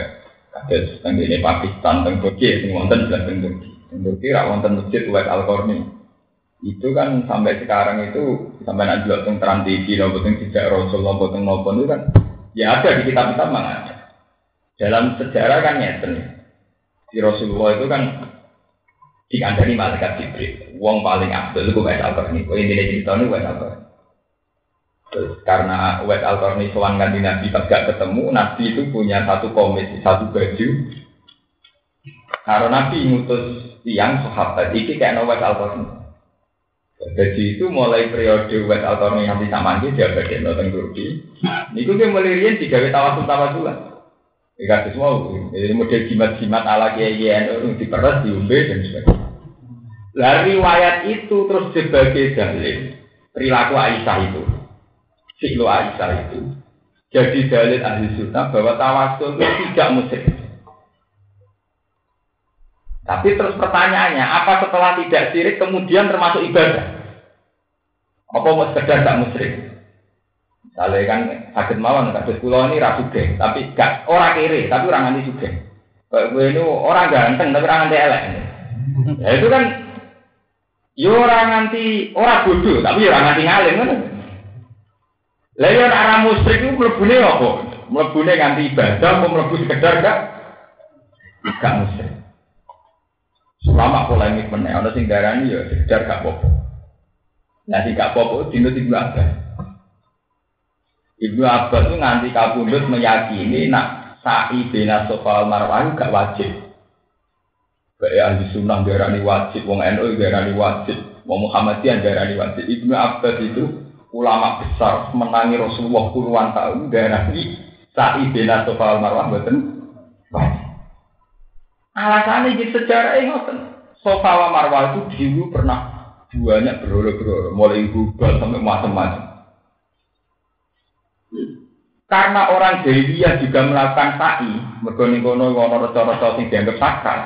kados teng ini Pakistan teng Turki sing wonten teng Turki. Teng Turki ra wonten masjid Wais Al Qarni. Itu kan sampai sekarang itu sampai nanti teng terang TV nopo teng tidak Rasul nopo teng nopo itu kan ya ada di kitab-kitab mana dalam sejarah kan nyeten. Di Rasulullah itu kan dikandani malaikat Jibril. Wong paling abdul itu Wes Al-Qarni. Ini cerita ini Wes Al-Qarni. Karena Wes Al-Qarni soal ganti Nabi pas ketemu, Nabi itu punya satu komisi, satu baju. Karena Nabi ngutus tiang sahabat, ini kayak Wes Al-Qarni. Jadi itu mulai periode Wes Al-Qarni yang bisa mandi, dia bagian nonton Turki. Niku dia mulai rian digawe tawasul tawasul. Ya semua, jadi model jimat-jimat ala kiai itu diperes, diumbe dan sebagainya. Lah riwayat itu terus sebagai dalil perilaku Aisyah itu, siklo Aisyah itu. Jadi dalil ahli sunnah bahwa tawasul itu tidak musik. Tapi terus pertanyaannya, apa setelah tidak sirik kemudian termasuk ibadah? Apa mau sekedar tak musyrik? Kalau kan sakit mawon, kados pulau ini rasuke, tapi gak orang kiri, tapi orang nanti juga. Kayak gue ini orang ganteng, tapi orang nanti elek. Ya itu kan, yo ya orang nanti orang bodoh, tapi ya orang nanti ngalim kan. Ya arah musrik itu melebuni apa? Melebuni nganti ibadah, mau melebu sekedar gak? Gak musrik. Selama polemik meneh, ada sing darani ya sekedar gak popo. Nanti gak popo, dino ada. Ibnu Abbas itu nganti kabundut meyakini nak sa'i bina sofa marwah gak wajib. Kayak ahli sunnah darani wajib, wong NU darani wajib, wong Muhammadiyah darani wajib. Ibnu Abbas itu ulama besar menangi Rasulullah puluhan tahun darani sa'i bina sofa marwah betul wajib. Alasannya di sejarah ini Sofa marwah itu dulu pernah banyak berolo-berolo, mulai gubal sampai macam-macam. Karena orang jahiliyah juga melakukan sa'i, mergo ning kono ana reca-reca sing dianggap sakral.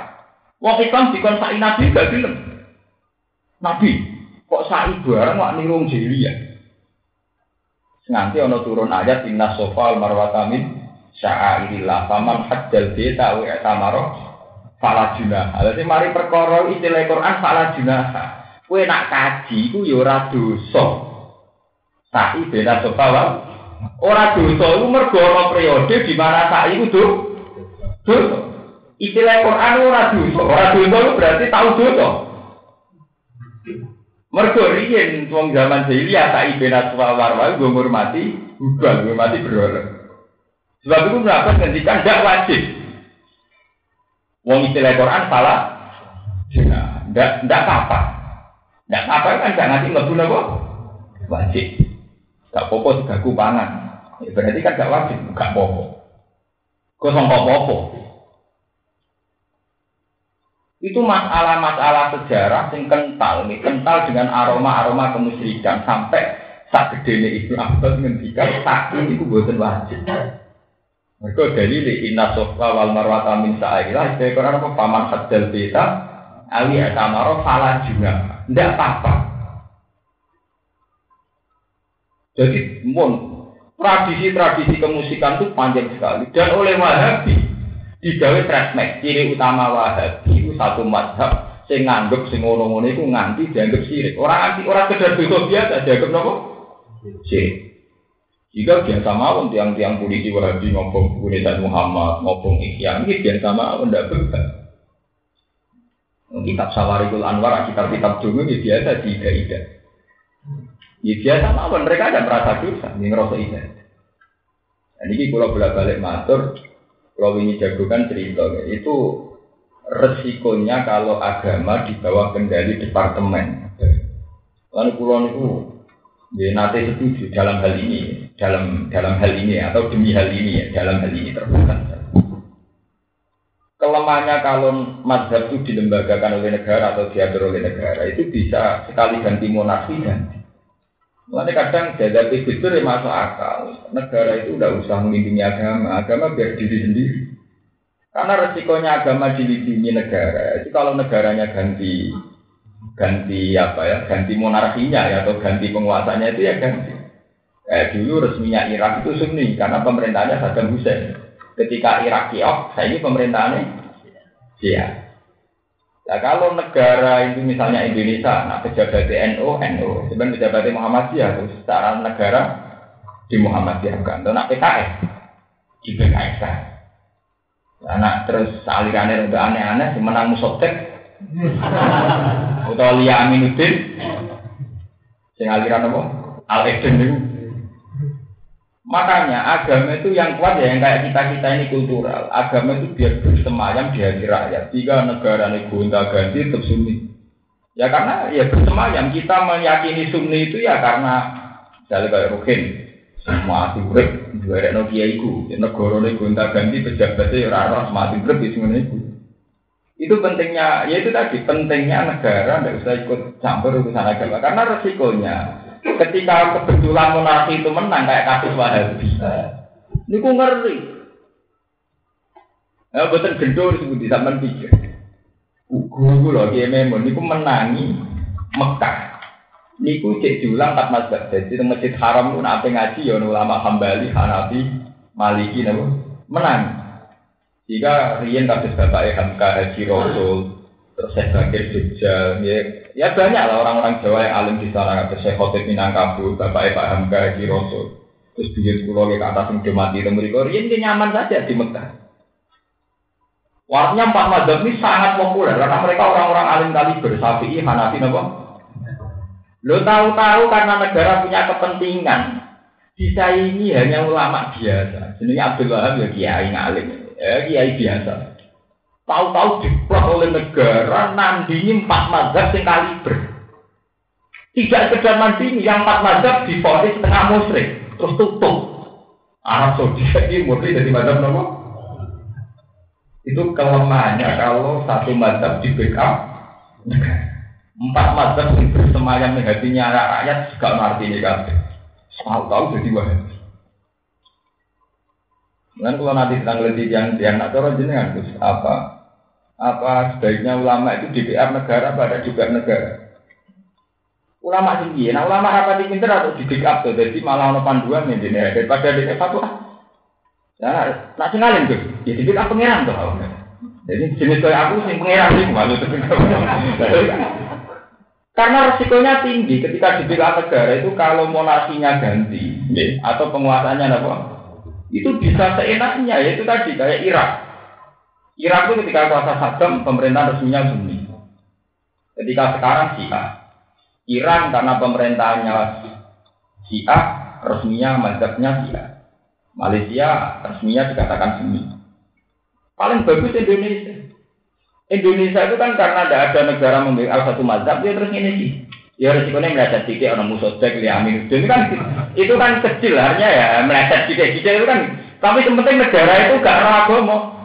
Wong Islam dikon sa'i Nabi gak gelem. Nabi, kok sa'i bareng wak niru jahiliyah. Nganti ana turun ayat inna sofal marwata min sya'airillah faman hajjal bita wa tamaro fala junah. Ala mari perkara istilah Quran fala junah. Kowe nak kaji ku ya ora dosa. Sa'i bena sofa Ora dosa iku mergo ana periode di mana sak iku do dosa. Istilah Quran ora dosa. Ora dosa itu berarti tahu dosa. Mergo riyen wong zaman jahiliyah sak ibena warwa gue ngurmati ubah, ngurmati berhala. Sebab itu kenapa ngendikan tidak wajib. Wong istilah Quran salah. Tidak, tidak apa-apa. Tidak apa-apa kan gak ngerti nggak kok. Wajib. Gak popo segaku pangan. Ya, berarti kan gak wajib, gak popo. Kok sama popo? Itu masalah-masalah sejarah yang kental, nih, kental dengan aroma-aroma kemusyrikan sampai sak gede Ibnu Abbas ngendikan saking itu buatan wajib. Mereka dalil inna sofa wal marwata min sa'ilah itu Quran apa paman hadal beta ali atamaro salah juga. Tidak apa-apa. Jadi mon tradisi-tradisi kemusikan itu panjang sekali dan oleh Wahabi digawe tresmek ciri utama Wahabi itu satu madhab sing nganggep sing ngono-ngono iku nganti dianggap sirik. Orang anti orang kedar dosa biasa dianggap nopo? Sirik. Jika biasa mawon tiang-tiang polisi Wahabi ngomong Unidad Muhammad, ngomong Ikhya, ini biasa mawon tidak berbeda. Kitab Sawarikul Anwar, kitab-kitab dulu ini biasa tidak-tidak. Ya biasa mawon, mereka ada merasa dosa, ini ngerasa ibadah. Dan ini kalau bolak-balik matur, kalau ini jagokan cerita, itu resikonya kalau agama di bawah kendali departemen. Lalu pulau itu, ya nanti setuju dalam hal ini, dalam dalam hal ini atau demi hal ini ya, dalam hal ini terbuka. Kelemahannya kalau mazhab itu dilembagakan oleh negara atau diatur oleh negara itu bisa sekali ganti monarki ganti. Lalu kadang jadi figur yang masuk akal. Negara itu udah usah melindungi agama, agama biar diri sendiri. Karena resikonya agama dilindungi negara. Itu kalau negaranya ganti ganti apa ya, ganti monarkinya ya atau ganti penguasanya itu ya ganti. Eh, dulu resminya Irak itu Sunni karena pemerintahnya Saddam Hussein. Ketika Irak kiok, saya ini pemerintahannya Iya. Nah kalau negara itu misalnya Indonesia, nah pejabat NU, NU, sebenarnya pejabat Muhammadiyah, terus secara negara di Muhammadiyah kan, nak PKS di PKS kan. Nah, terus alirannya udah aneh-aneh, menang musotek, (laughs) atau Lia Aminuddin, sing aliran apa? Al Eden itu. Makanya agama itu yang kuat ya yang kayak kita kita ini kultural. Agama itu biar bersemayam di hati rakyat. Jika negara ini gonta ganti tetap sunni. Ya karena ya bersemayam kita meyakini sunni itu ya karena misalnya kayak Rukin mati urip juara no iku negara ini gonta ganti pejabatnya ya rara mati urip itu itu. Itu pentingnya, ya itu tadi pentingnya negara tidak usah ikut campur urusan agama karena resikonya ketika kebetulan monarki itu menang kayak kasus Wahabi. Ini ku ngeri. Ya betul gendor disebut di zaman pikir. Ugu loh dia memang niku menangi Mekah. Niku cek diulang tak mazhab. Jadi di masjid haram pun apa ngaji ya ulama Hambali, Hanafi, Maliki nabo menang. Jika Rian kasus bapak Hamka Haji Rasul, terus saya Bakir Jogja, ya, ya banyak lah orang-orang Jawa yang alim di sana, ada saya Khotib Minangkabau, Bapak Pak Hamka Rasul, terus bikin pulau ke atas yang mati itu mereka, dia nyaman saja di Mekah. Warnanya empat mazhab ini sangat populer karena mereka orang-orang alim kali bersafi, Hanafi, apa? Lo tahu-tahu karena negara punya kepentingan, bisa ini hanya ulama biasa. Sebenarnya Abdul Wahab ya kiai ngalim, ya kiai biasa. Tahu-tahu diplot oleh negara nandingi empat mazhab yang kaliber. Tidak sekedar nandingi, yang empat mazhab difonis setengah musyrik, terus tutup. Arab Saudi ini murni dari mazhab nopo. Itu kelemahannya kalau satu mazhab di backup Empat mazhab yang bersemayam di hatinya rakyat juga ngerti ini kan. Tahu-tahu jadi wahabi. Dan kalau nanti kita ngeliti yang yang nak cara jenengan terus apa apa sebaiknya ulama itu DPR negara pada juga negara. Ulama tinggi, nah ulama apa di pinter atau di backup tuh, jadi malah ono panduan nih ini daripada di fatwa. Nah, nak ngalim tuh, ya di backup pangeran tuh. Jadi jenis kayak aku sih pangeran sih malu tuh. Karena resikonya tinggi ketika di backup negara itu kalau monarkinya ganti atau penguasanya apa, itu bisa seenaknya, yaitu tadi kayak Irak. Irak itu ketika kuasa Saddam, pemerintah resminya Sunni. Ketika sekarang Syiah. Iran karena pemerintahannya Syiah, resminya mazhabnya Syiah. Malaysia resminya dikatakan Sunni. Paling bagus Indonesia. Indonesia itu kan karena tidak ada negara memiliki satu mazhab, dia terus ini sih. Ya resikonya meleset dikit orang musotek, ya amin. Itu kan itu kan kecil hanya ya meleset dikit-dikit itu kan. Tapi yang penting negara itu gak mau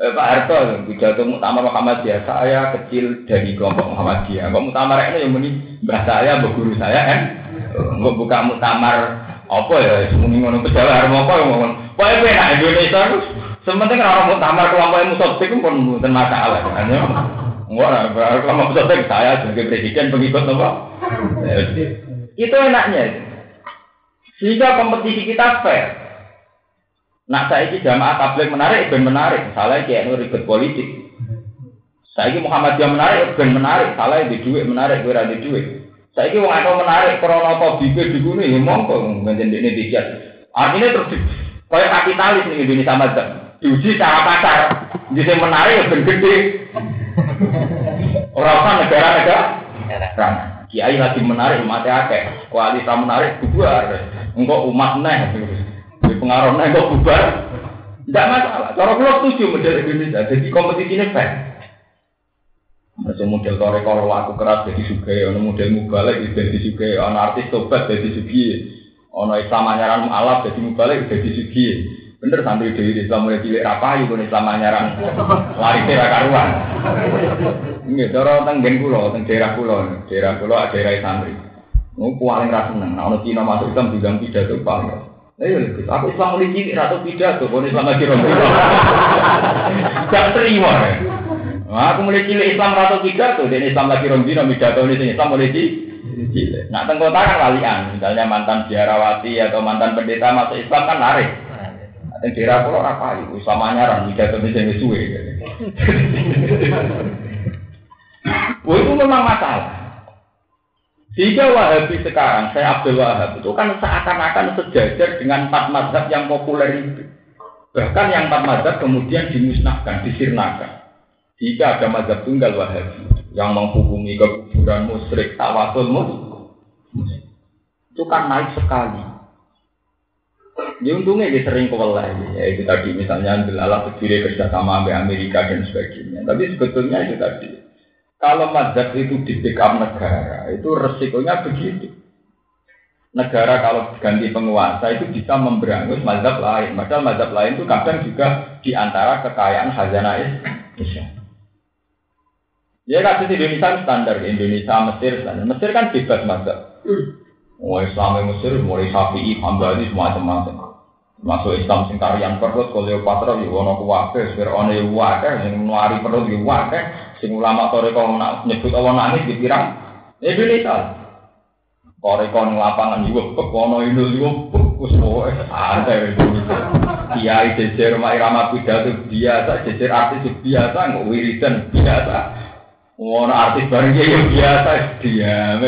Eh, Pak Harto, pidato muktamar Muhammadiyah, saya kecil dari kelompok Muhammadiyah. Kok muktamar ini yang muni mbah saya, mbah guru saya kan? Nggak buka muktamar apa ya, semuanya ngono pejabat harus apa yang ngomong. Pokoknya enak Indonesia terus. Sementing orang muktamar kelompok musotik pun bukan masalah. Kan ya? Enggak kelompok musotik saya sebagai presiden pengikut apa? Itu enaknya. Sehingga kompetisi kita fair. Nah saya ini jamaah tabligh menarik, ben menarik. Salah kayak nu ribet politik. Saya ini Muhammadiyah menarik, ben menarik. Salah di duit menarik, gue di duit. Saya ini wong menarik, krono atau bibir di gunung, ya mongko menjadi ini dikit. Artinya terus kayak kapitalis nih Indonesia macam diuji cara pasar. Jadi menarik ya ben gede. Orang kan negara-negara. Kiai lagi menarik, mati akeh. Kualitas menarik, bubar. Enggak umat nih pengaruh naik kok bubar. Tidak masalah. Kalau pulau setuju model Indonesia, jadi kompetisi ini fair. Masih model kore kalau aku keras jadi suka, ono model mubalik jadi suka, ono artis tobat jadi suki, ono Islam anyaran alaf jadi mubalik jadi suki. Bener santri dewi Islam mulai cilik rapayu pun Islam anyaran lari tera karuan. Ini cara teng gen kulo, teng daerah kulo, daerah kulo ada daerah santri. Mau paling rasa seneng, nah ono Cina masuk Islam juga pidato paling. Ayo, aku Islam mulai ratu pidato, kau Islam lagi rompi. Gak terima. Nah, aku mulai cilik Islam ratu pidato, dan Islam lagi rompi, pidato ini Islam mulai cilik. Nah, tengkota kan walian, misalnya mantan biarawati atau mantan pendeta masuk Islam kan lari. Yang daerah pulau apa itu? Islam anyaran, pidato ini jadi suwe. Wah itu memang masalah. Jika Wahabi sekarang, saya Abdul Wahab, itu kan seakan-akan sejajar dengan empat mazhab yang populer itu. Bahkan yang empat mazhab kemudian dimusnahkan, disirnakan. Jika ada mazhab tunggal Wahabi yang menghubungi kekuburan musyrik tawasul musyrik, itu kan naik sekali. Ya untungnya dia sering ya itu tadi misalnya ambil alat berdiri kerjasama sama Amerika dan sebagainya. Tapi sebetulnya itu tadi kalau mazhab itu di backup negara, itu resikonya begitu. Negara kalau ganti penguasa itu bisa memberangus mazhab lain. Padahal mazhab lain itu kadang juga di antara kekayaan khazanah Islam. Ya kasus Indonesia standar Indonesia Mesir standar. Mesir kan bebas mazhab. Mau Islam Mesir, mulai Syafi'i, Hambali, semua macam-macam. Masuk Islam sing tarian perut Cleopatra yo ono kuwabe, Firaun yo wae, sing nuari perut wae, sing ulama toreko nyebut Allah nangis dipirang Indonesia. Toreko ning lapangan yo kok ono Indo yo wis pokoke santai. Kiai jejer mak irama pidato biasa, jejer artis biasa, nggak wiridan biasa. Ono artis bareng yo biasa, diam.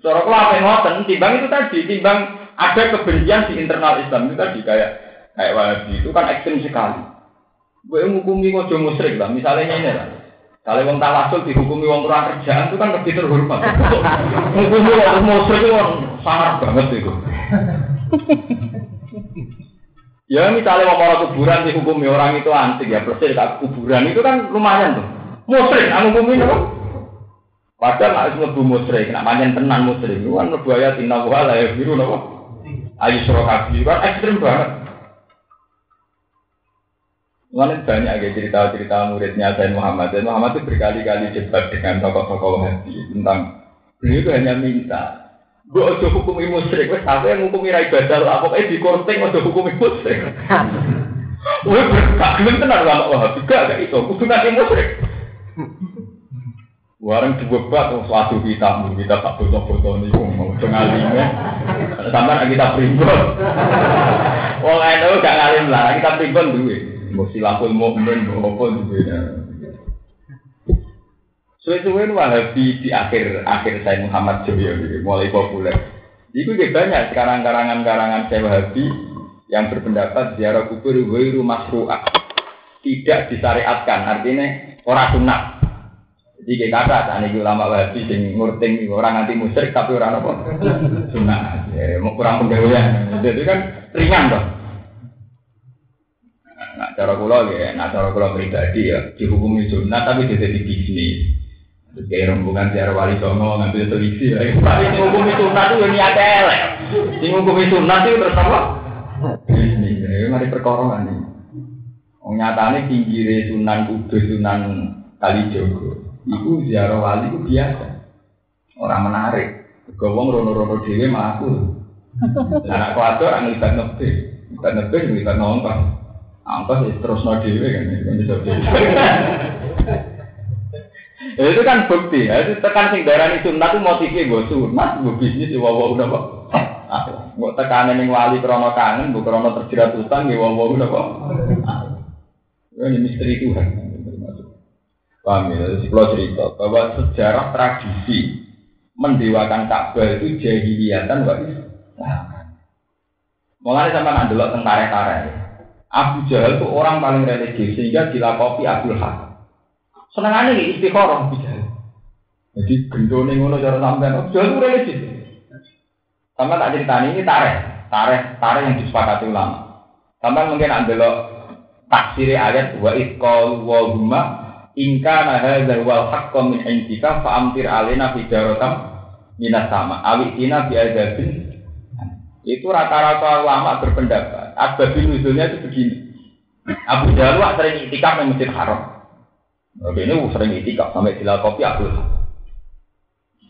Cara kelape ngoten, timbang itu tadi, timbang ada kebencian di internal Islam itu tadi kayak kayak Wahabi itu kan ekstrim sekali. Gue menghukumi kok musrik lah, misalnya ini lah. Kalau wong tawasul dihukumi wong kurang kerjaan itu kan lebih terhormat. Menghukumi wong musrik itu sangat banget itu. ya misalnya wong orang kuburan dihukumi orang itu antik ya persis kuburan itu kan lumayan tuh. Musrik, anu hukumi apa? Padahal nak mlebu musrik, nak panjen tenan musrik, itu kan mlebu ayat inna wa la yaghfiru napa? ayu surokabi kan ekstrim banget. Mana banyak ya cerita-cerita muridnya Zain Muhammad. Zain Muhammad itu berkali-kali debat dengan tokoh-tokoh hati tentang beliau itu hanya minta Gue ojo hukumi musrik, wes tapi yang hukumi rai badal lah, (laughs) pokoknya di korting ojo hukumi. Wih, gak gelem tenar sama wah, juga gak itu, kudu nanti musrik. Warang dibebat, suatu kita, kita tak foto-foto nih, mau cengalime. Sampai kita primbon. (laughs) Wong itu gak ngalim lah, kita primbon duwe. Mau silapul mukmin, mau apa duwe. Suwe-suwe Wahabi di akhir akhir saya Muhammad Joyo mulai populer. Itu juga banyak sekarang karangan-karangan saya Wahabi yang berpendapat ziarah kubur rumah masru'ah. Tidak disyariatkan, artinya orang sunnah. Jadi kayak kata, saat ini ulama wahabi sing ngurting orang anti musyrik tapi orang apa? Sunnah. Ya, mau kurang penggawaian. Jadi kan ringan dong. Nah, cara kula ya, nah cara kula pribadi ya dihukumi sunnah tapi jadi di bisnis. Terus kayak rombongan siar wali songo ngambil televisi lagi. Tapi dihukumi sunnah tuh ini ada elek. Dihukumi sunnah tuh terus apa? Bisnis. Ya, mari perkara ini. Wong nyatane pinggire Sunan Kudus, Sunan Kalijogo. Iku ziarah wali itu biasa. Orang menarik. Gowong rono-rono dhewe mlaku. Lah anak kuwatir ora nglibat nebe. Nglibat nebe Angkos ya terus no dhewe kan. Ya, itu kan bukti ya, itu tekan sing darani sunat itu motifnya gue sunat, gue bisnis, gue wawa udah kok. Gue tekanan yang wali krono kangen, gue krono terjerat utang, gue wawa udah kok. Ini misteri Tuhan. Paham ya? Kalau cerita bahwa sejarah tradisi mendewakan Ka'bah itu jahiliyatan wa Islam. Mulai sama nak delok tentara-tentara Abu Jahal itu orang paling religius sehingga dilakopi Abdul Hakam. Senengannya nih istiqoroh Abu Jahal. Jadi gendone ngono cara sampean Abu Jahal itu religius. Sama tak cerita ini tareh, tareh, tareh yang disepakati ulama. Sampai mungkin ambil tafsir ayat wa itqal wa huma ingka nahadzal wal haqqo min indika fa amtir alaina hijaratan minas sama awi tina bi itu rata-rata ulama berpendapat asbabun nuzulnya itu begini Abu Jalwa sering itikaf di Masjid Haram Oke, ini sering itikaf sampai sila kopi Abdul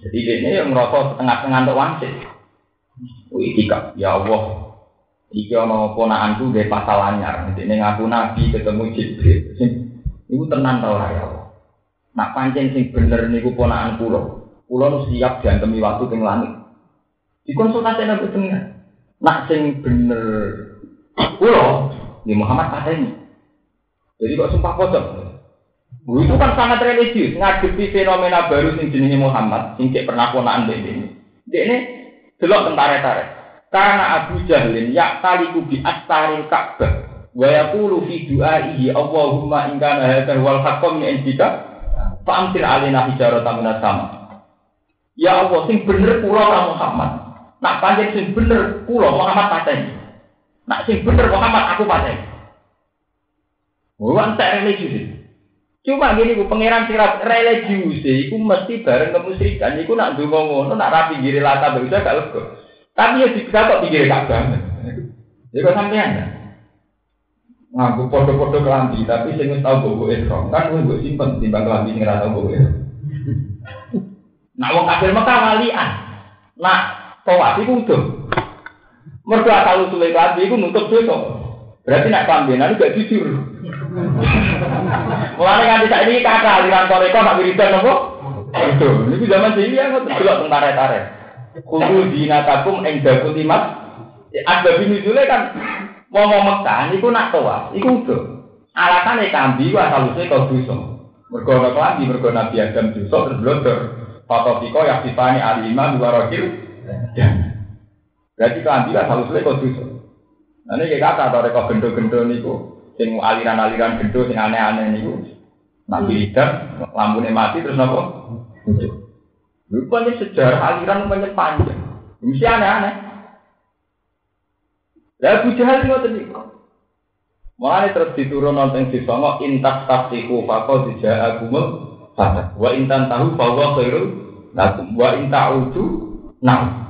Jadi ini yang merasa setengah-setengah untuk wangsit. Itikaf, ya Allah, Iki ana ponakanku nggih pasal anyar. Dene ngaku nabi ketemu Jibril. Sing niku tenan ta ya. Nak pancen sing bener niku ponakan. Kula nu siap diantemi waktu teng langit. Dikonsultasi nabi tengah. Nak sing bener kula di Muhammad pateni. Jadi kok sumpah pocong. Itu kan sangat religius, ngadepi fenomena baru sing jenenge Muhammad, sing cek pernah ponakan dene. Dene delok tentara-tentara. Karena Abu Jahlin ya taliku bi astaril Ka'bah wa yaqulu fi du'aihi Allahumma in kana hadzal wal haqqo min indika fa amtir alaina hijaratan minas sama. Ya Allah sing bener ora Muhammad. Nak panjang sing bener kula Muhammad pateni. Nak sing bener Muhammad aku pateni. Wan tak religius. Cuma gini ku pangeran sirat religius iku mesti bareng kemusyrikan iku nak ndonga ngono nak rapi giri lata bisa gak lego. Tapi ya bisa kok pikir Ka'bah. Ya kok sampean ya? Ngaku podo-podo kelambi, tapi saya nggak tahu bobo ihram. Kan gue gue simpen timbang kelambi sing rasa bobo ihram. Nah, wong kafir Mekah walian. Nah, tawaf iku udah. Mergo asal usule kelambi iku nutup dosa. Berarti nak kelambinan gak jujur. Mulane kan tidak ini kata aliran toreko nak wiridan apa? Itu, ini zaman sih ya, nggak tergelak tentara-tentara. Kudu dinatakum ing imat. Ada binusule kan mau mau Mekah niku nak tawaf, iku udah. Alasane kambi wa saluse kau dosa. Mergo ana klambi, mergo Nabi Adam dosa terus blodor. Fatofiko yang sifani alimah dua rojil. Berarti kambi wa saluse kau dosa. Nah ini kata atau rekor gendo-gendo niku, sing aliran-aliran gendo sing aneh-aneh niku. Nabi Adam lampunya mati terus nopo? Rupanya sejarah aliran banyak panjang. Mesti aneh-aneh. Lah Abu Jahal ngoten niku. Mulane terus diturun nonton di songo intas tafsiku faqad ja'akumul fatah. Wa intan tahu bahwa khairul lakum wa inta'udu nah.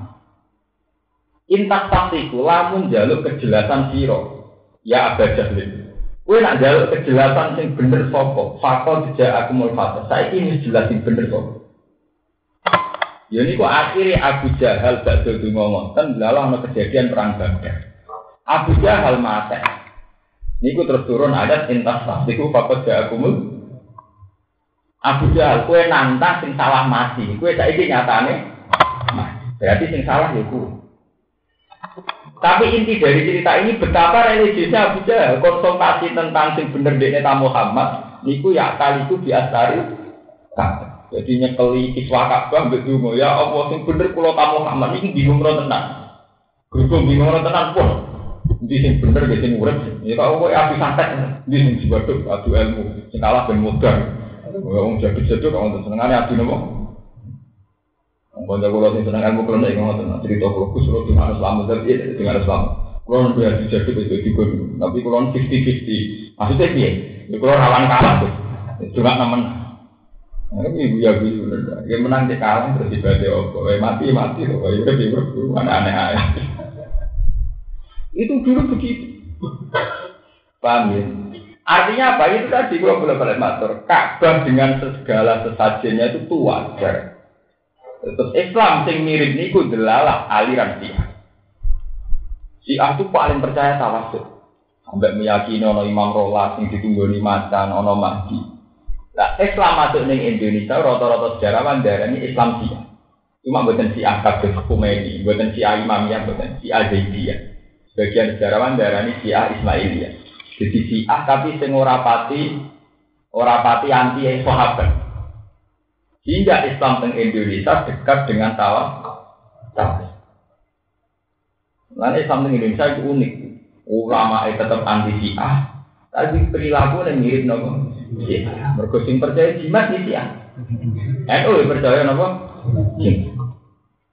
Intas tafsiku lamun jaluk kejelasan siro. Ya Abu Jahal. Kowe nak jaluk kejelasan sing bener sapa? Faqad ja'akumul fatah. Saiki wis jelas sing bener sapa? Ya ini kok akhirnya Abu Jahal gak dulu ngomong, kan lalu ada kejadian perang Badar. Abu Jahal mati. Niku terus turun ayat intas niku fakot jahakumul. Abu Jahal kue nantang sing salah mati, kue saiki nyatane Berarti sing salah ya kue. Tapi inti dari cerita ini betapa religiusnya Abu Jahal konsultasi tentang sing bener dekne Muhammad niku ya kali itu diastari jadi nyekeli kiswa Ka'bah mbek donga, ya Allah sing bener kula tamu Muhammad iki bingung ora tenan. Gerung bingung ora tenan pun. Ndi sing bener ge sing urip. Ya kok kowe api santet, ndi sing diwaduk adu ilmu, sing kalah ben modal. Wong jaduk-jaduk kok wonten senengane adu napa? Kanca kula sing seneng ilmu kula nek ngoten cerita kula Gus kula dengan Islam tapi dengan Islam. Kula nembe adu jaduk itu digo. Tapi kula 50-50. Maksudnya piye? Ya kula rawan kalah. Cuma nemen ini ibu ya ibu. Ya menang di kalah terus ibadah apa? mati mati loh. Ya udah ibu mana aneh aneh. Itu dulu begitu. Paham ya? Artinya apa? Itu tadi gua boleh boleh matur. Ka'bah dengan segala sesajennya itu tua. Terus Islam sing mirip niku delalah aliran Syiah. Syiah itu paling percaya tawasul. Sampai meyakini ono Imam Rolas sing ditunggoni macan, ono Mahdi. Nah, Islam masuk ning Indonesia rata-rata sejarawan darani Islam Syiah. Cuma buatan Syiah kabeh Khomeini, buatan Syiah Imamiyah, buatan Syiah Zaidiyah. Sebagian sejarawan darani Syiah Ismailiyah. Jadi Syiah tapi sing ora pati ora pati anti sahabat. Hingga Islam di Indonesia dekat dengan tawaf. Lalu Islam di Indonesia itu unik. Ulama itu tetap anti Syiah, tapi perilaku yang mirip nopo Syiah. Mergo percaya jimat di Syiah. NU percaya nopo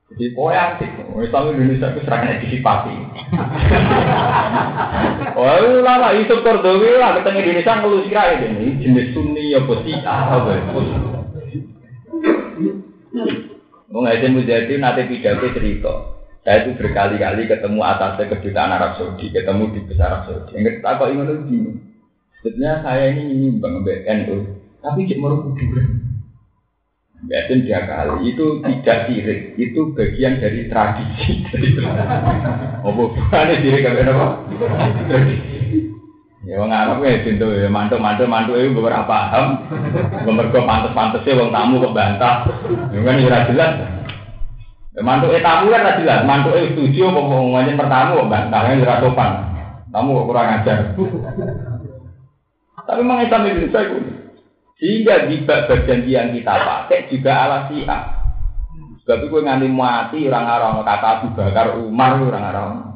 Jadi kau antik, Islam Indonesia itu serangan disipati. (laughs) Oh, lama itu Kordowi lah, ketemu Indonesia ngeluh sirai ini jenis Sunni apa Syiah apa Mengajar Mujahidin nanti pidato cerita. Saya itu berkali-kali ketemu atasnya kedutaan Arab Saudi, ketemu di besar Arab Saudi. Yang kita kok ingin lebih. Sebetulnya saya ini nyumbang BNU, tapi cek mau kuburan. Yakin tiga kali itu tidak sirik, itu bagian dari tradisi. (laughs) Oh, bukan sirik apa? Tradisi. Ya wong Arab ya pintu ya mantuk-mantuk mantuk itu beberapa paham. Mergo pantes-pantese wong tamu kok bantah. Ya kan ora jelas. Ya mantuk e tamu kan ora jelas, mantuk e setuju apa ngomongnya pertamu kok bantahnya ora sopan. Tamu kok kurang ajar. Tapi memang Islam Indonesia itu sehingga bagian yang kita pakai juga ala siap. Sebab itu nganti mati orang-orang kata Abu Bakar Umar orang-orang.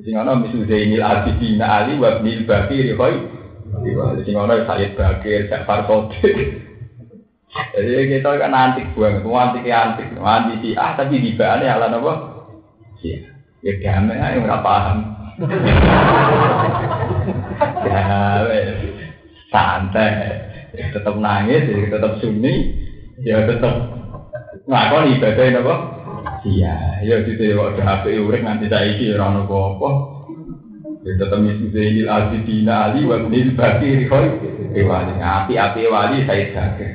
Sing ana misu Zainil Abidin Ali wa Ibnil Bakir koi. Sing ana Sayyid Bakir, Ja'far Sodik. (laughs) Jadi kita kan antik banget, semua antik antik, anti si ah tapi di bawahnya ala apa? Iya, ya damai aja nggak paham. (laughs) ya, santai, tetap nangis, tetap sunyi, ya tetap ngakon ibadah apa? Iya, ya gitu ya waktu HP urek nanti saya isi orang nopo apa. Ya tetap misu Zainil Abidina Ali wa Ibnil Bakir Khoi. Wali api api wali saya jaga.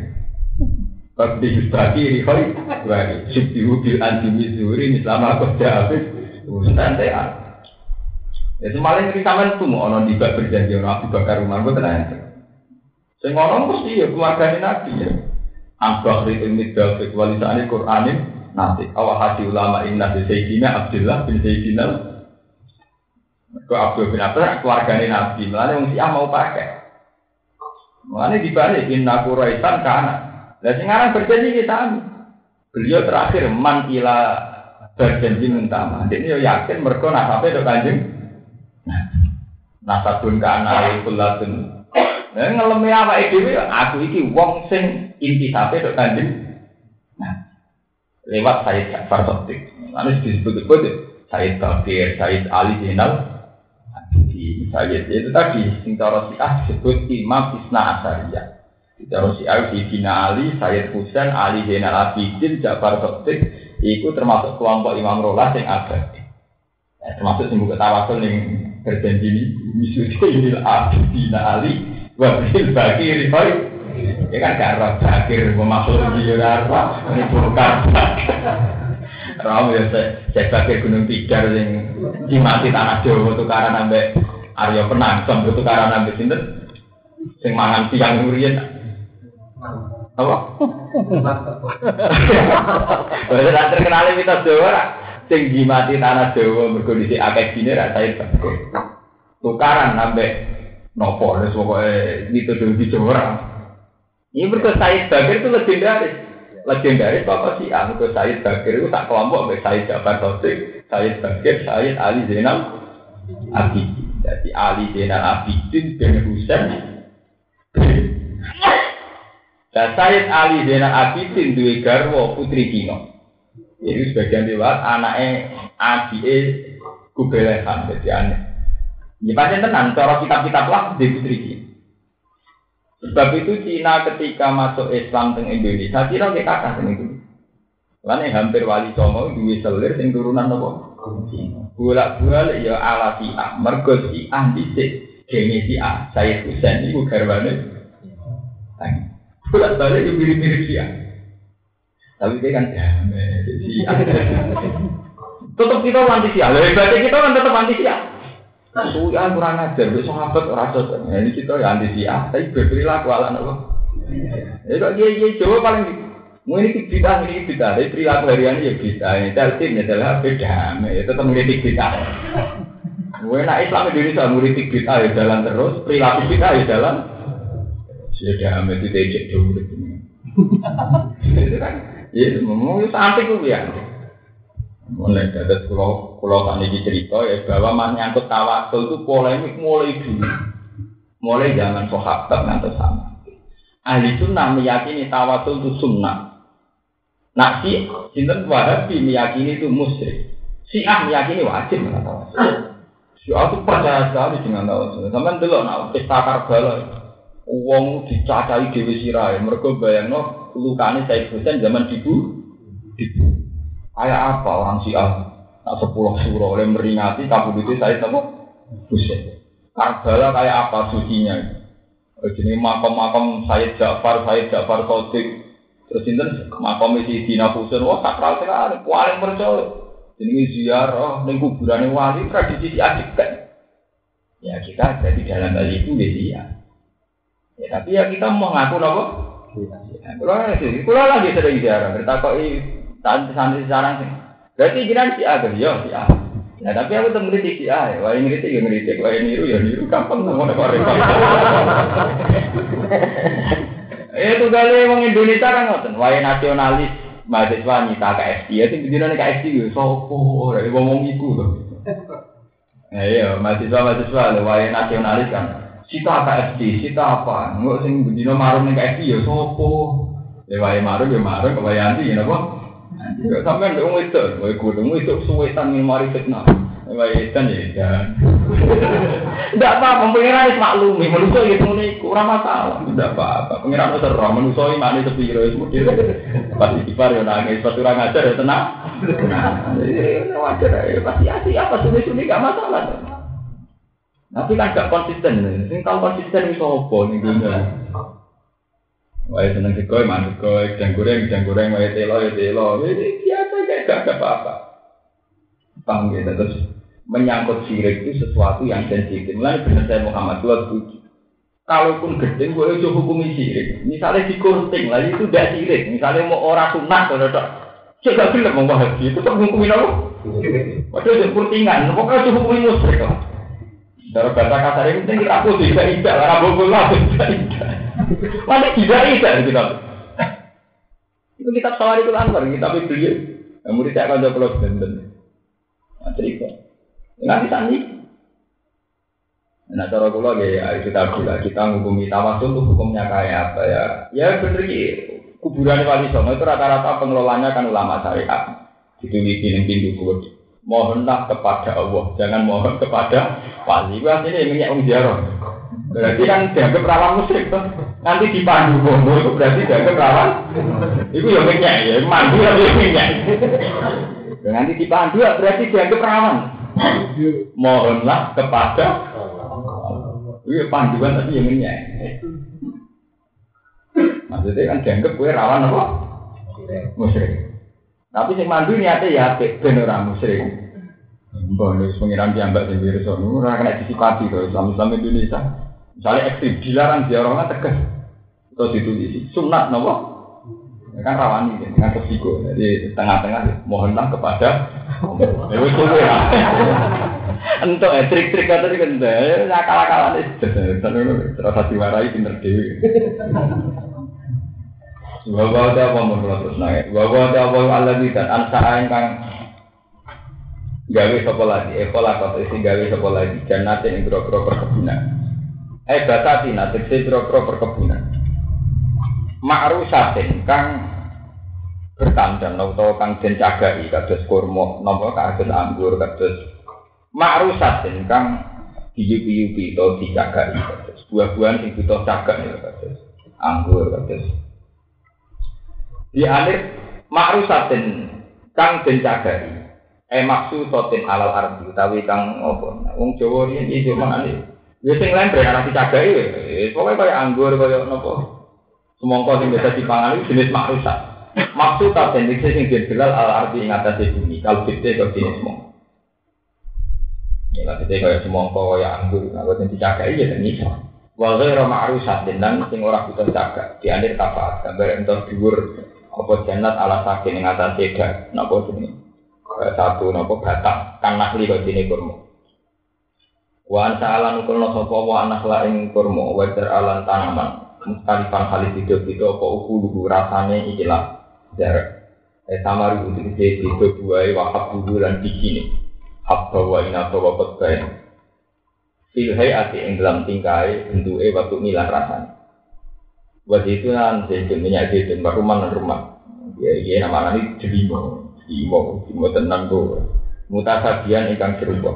Abdi Bakir Khoi. Wali Syukti bil anti mizuri misalnya aku jawab. Urusan saya. Ya semalam ini sama itu mau orang tiba berjanji orang Abu Bakar Umar gue tenang. Saya ngomong mesti ya keluarga Nabi ya. Ambak itu midal kualitasnya Quranin nanti. Awal hati ulama inna di Sayyidina Abdullah bin Sayyidina ke Abdul bin Abdullah keluarganya Nabi. Malah yang siapa mau pakai. Malah dibalik inna kuraitan karena dan sekarang berjanji kita beliau terakhir man ila berjanji mentama ini yakin mereka nasabnya itu kanjeng nasabun kana kulatun Nah, ngelemi apa itu? Aku iki wong sing inti sampai itu kanjeng lewat Said Ja'far Sotik. Lalu disebut-sebut Said Bakir, Said Ali Zainal Abidi, Said itu tadi sing cara Syiah disebut Imam Isna Asariyah. Cara Syiah Sayyidina Ali, Said Husain, Ali Zainal Abidin, Ja'far Sotik, itu termasuk kelompok Imam Rolah yang abadi. Ya, termasuk sing buka tawasul yang berjanji ini, Misudinil Abidin Ali, Wabil Bakir, Ya kan gak roh bakir, maksud dia apa? Ini bukan. Ram ya saya bakir Gunung Tidar yang dimati tanah Jawa tukaran sampai Arya Penang, sampai tukaran sampai sinten, sing mangan siang ngurian. Apa? Wes ra terkenal mitos Jawa ra. Sing dimati tanah Jawa mergo dhisik akeh dine ra saya bakir. Tukaran sampai nopo wis pokoke mitos di Jawa ini berkata Said Bakir itu legendaris. Legendaris apa sih? Ah, berkata Said Bakir itu tak kelompok dengan Said Jafar Sotik, Said Bakir, Said Ali Zainal Abidin. Jadi Ali Zainal Abidin bin Husain. Dan Said Ali Zainal Abidin dua garwo putri Kino. Ini sebagian lewat anaknya Adi Kubelehan. Jadi aneh. Ini pasti tenang, cara kitab-kitab lah di putri Kino. Sebab itu Cina ketika masuk Islam teng Indonesia, Cina kayak kakak teng itu. Lainnya hampir wali songo dua selir sing turunan apa? Bolak bolak ya ala siah, mergo siah dhisik gengnya si A, saya Husain itu garwane. Bulat balik itu mirip-mirip si A. Tapi dia kan damai si A. (laughs) Tetap kita anti si A. Hebatnya kita kan tetap anti si A. Suya kurang ajar, besok sahabat rasa. Nah, ini kita ya anti si A, tapi berperilaku ala apa? Ya kok dia dia Jawa paling Mau ini kita ini kita, tapi perilaku harian ya kita. Ini tertib adalah beda, ya tetap mengkritik kita. Gue nak Islam Indonesia mengkritik kita ya jalan terus, perilaku kita ya jalan. Sudah amat itu ejek dulu (laughs) Itu kan, ya mau sampai gue ya. Mulai dari pulau pulau tadi cerita ya bahwa menyangkut tawasul itu polemik mulai dulu, mulai zaman sahabat nanti sama. Ahli sunnah meyakini tawasul itu sunnah. Nah, si sinten Wahabi meyakini itu musyrik. Si ah meyakini wajib tawasul. Si ah itu percaya sekali dengan tawasul. Sampai dulu nak pesta Karbala. Uang dicacai dewi sirai. Mereka bayangno lukane saya Husain zaman dibu. Dibu. Kayak apa orang si ah? Nak sepuluh surah oleh meringati kabut itu saya tahu Husain. Karbala kayak apa sucinya? Jadi makam-makam Sayyid Ja'far, Sayyid Ja'far Sodik, Terus sinten makom isi Dina Husain wah sakral sekali, paling percaya. Ini ziarah ning kuburan wali tradisi kan. Ya kita jadi dalam hal itu ya dia. Ya tapi ya kita mau ngaku nopo. Ya, kalau lagi, sering ziarah, bertakoi santri-santri sekarang sih. Berarti jiran si A, ya si A. Nah tapi aku tuh ngeritik si A, ya. wah ini ngeritik ya ngeritik, wah niru ya niru, gampang nggak mau repot. Eh itu kali wong Indonesia kan ngoten, wae nasionalis mahasiswa nyita KFC, ya sing bendina KFC yo sapa, ora ngomong iku to. Eh iya, mahasiswa mahasiswa wae nasionalis kan. Sita KFC, sita apa? Enggak sing bendina marung ning KFC? Ya wae marung yo marung, wae anti ya napa? Ya, sampean lu wedok, kowe kudu wedok suwe tan ning mari tekna. Wae tan ya. Ndak apa pemikiran wis maklumi, manusa iki ngene iku ora masalah. Ndak apa-apa, pemikiran wis ora manusa iki makne sepiro wis mesti. Pas iki par yo nang iso ora ngajar ya tenang. Wajar ae pasti ati apa sune-sune gak masalah. Tapi kan gak konsisten, sing tau konsisten iso apa ning dunya. Wah seneng sekoi, mana sekoi, jang goreng, jang goreng, wah telo, ya telo, biasa kayak gak ada apa-apa. Paham gitu, terus menyangkut sirik itu sesuatu yang sensitif. Mulai benar saya Muhammad dua tujuh. Kalaupun gede, gue itu hukumi sirik. Misalnya di kurting lah itu tidak sirik. Misalnya mau orang tidak, saya gak bilang mau bahas itu tak hukumi apa? Waduh itu kurtingan, pokoknya itu hukumi musrik lah. Dari bahasa kasar ini penting aku tidak tidak lah, aku lah tidak. Mana tidak tidak kita. Itu kitab sawari itu lantar, kitab beliau. Kemudian saya akan jawab bener. Nah, cerita. Nanti tani. Nah cara kula ya kita gula kita menghukumi tawasul itu hukumnya kayak apa ya? Ya bener kuburan wali songo itu rata-rata pengelolanya kan ulama syariat. Itu di pintu kubur. Mohonlah kepada Allah, jangan mohon kepada wali. Wah ini minyak ziarah. Berarti kan dianggap rawan musrik tuh. Nanti dipandu bondo itu berarti dianggap rawan. Itu ya minyak ya, mandu ya minyak. Nanti dipandu berarti dianggap rawan. Mohonlah kepada Iya panduan tapi yang ini Maksudnya kan dianggap gue rawan apa? Musyrik. Tapi sing mandu niatnya ya ben ora musyrik. Mbah nek pengiran diambak sing virus ora kena disipati to Islam Islam Indonesia. Misalnya ekstrim dilarang dia orang tegas. Terus ditulis sunat nopo? Ya kan rawani dengan resiko. Jadi tengah-tengah mohonlah kepada Ya wis kowe ya. Entuk ya trik-trik kata iki kan akal-akalan itu. Terus diwarai pinter dhewe. Bawa ada apa menurut terus naik. Bawa ada apa Allah dan ansa kang gawe sapa lagi. Eko lakot isi gawe sapa lagi. Jannatin ing perkebunan. Eh batati nanti pira-pira perkebunan. Ma'rusatin kang bertandang utawa kang den cagai kados kurma napa kados anggur kados ma'rusatin kang diyupi-yupi utawa dicagai kados buah-buahan sing butuh cagak ya kados anggur kados di akhir ma'rusatin kang den cagai eh maksud sotin alal ardi utawi kang apa wong Jawa riyen iki manane Ya sing lain benar dicagai ya. Pokoknya kayak anggur kayak nopo. Semongko sing biasa dipangan jenis makrusak. Maksud tak jenis sing dijelal al arti ing atas bumi. Kalau kita kok jenis semongko. Ya kita kayak semongko kayak anggur. Kalau yang dicagai ya iso. Walau rama arusat dan sing ora butuh caga. Di akhir kafaat gambar entos dhuwur apa jannat ala sakin ing atas seda. Napa jenenge? Satu napa batang kan nakli kok jenenge kurma. Wa anta ala nukulna sapa wa anak ing kurma wa alan tanaman. Mustalifan kali hidup itu apa? Ukuluhu rasane ikilah jarak eh sama itu itu itu buai wakaf dulu dan bikini hak bawa ina bawa petbain filhai ati ing dalam tingkai bentuke waktu milah rasane Wajah itu zaitun minyak zaitun rumah dan rumah ya iya nama ini jelimo jelimo jelimo tenang tuh mutasabian ikan serupa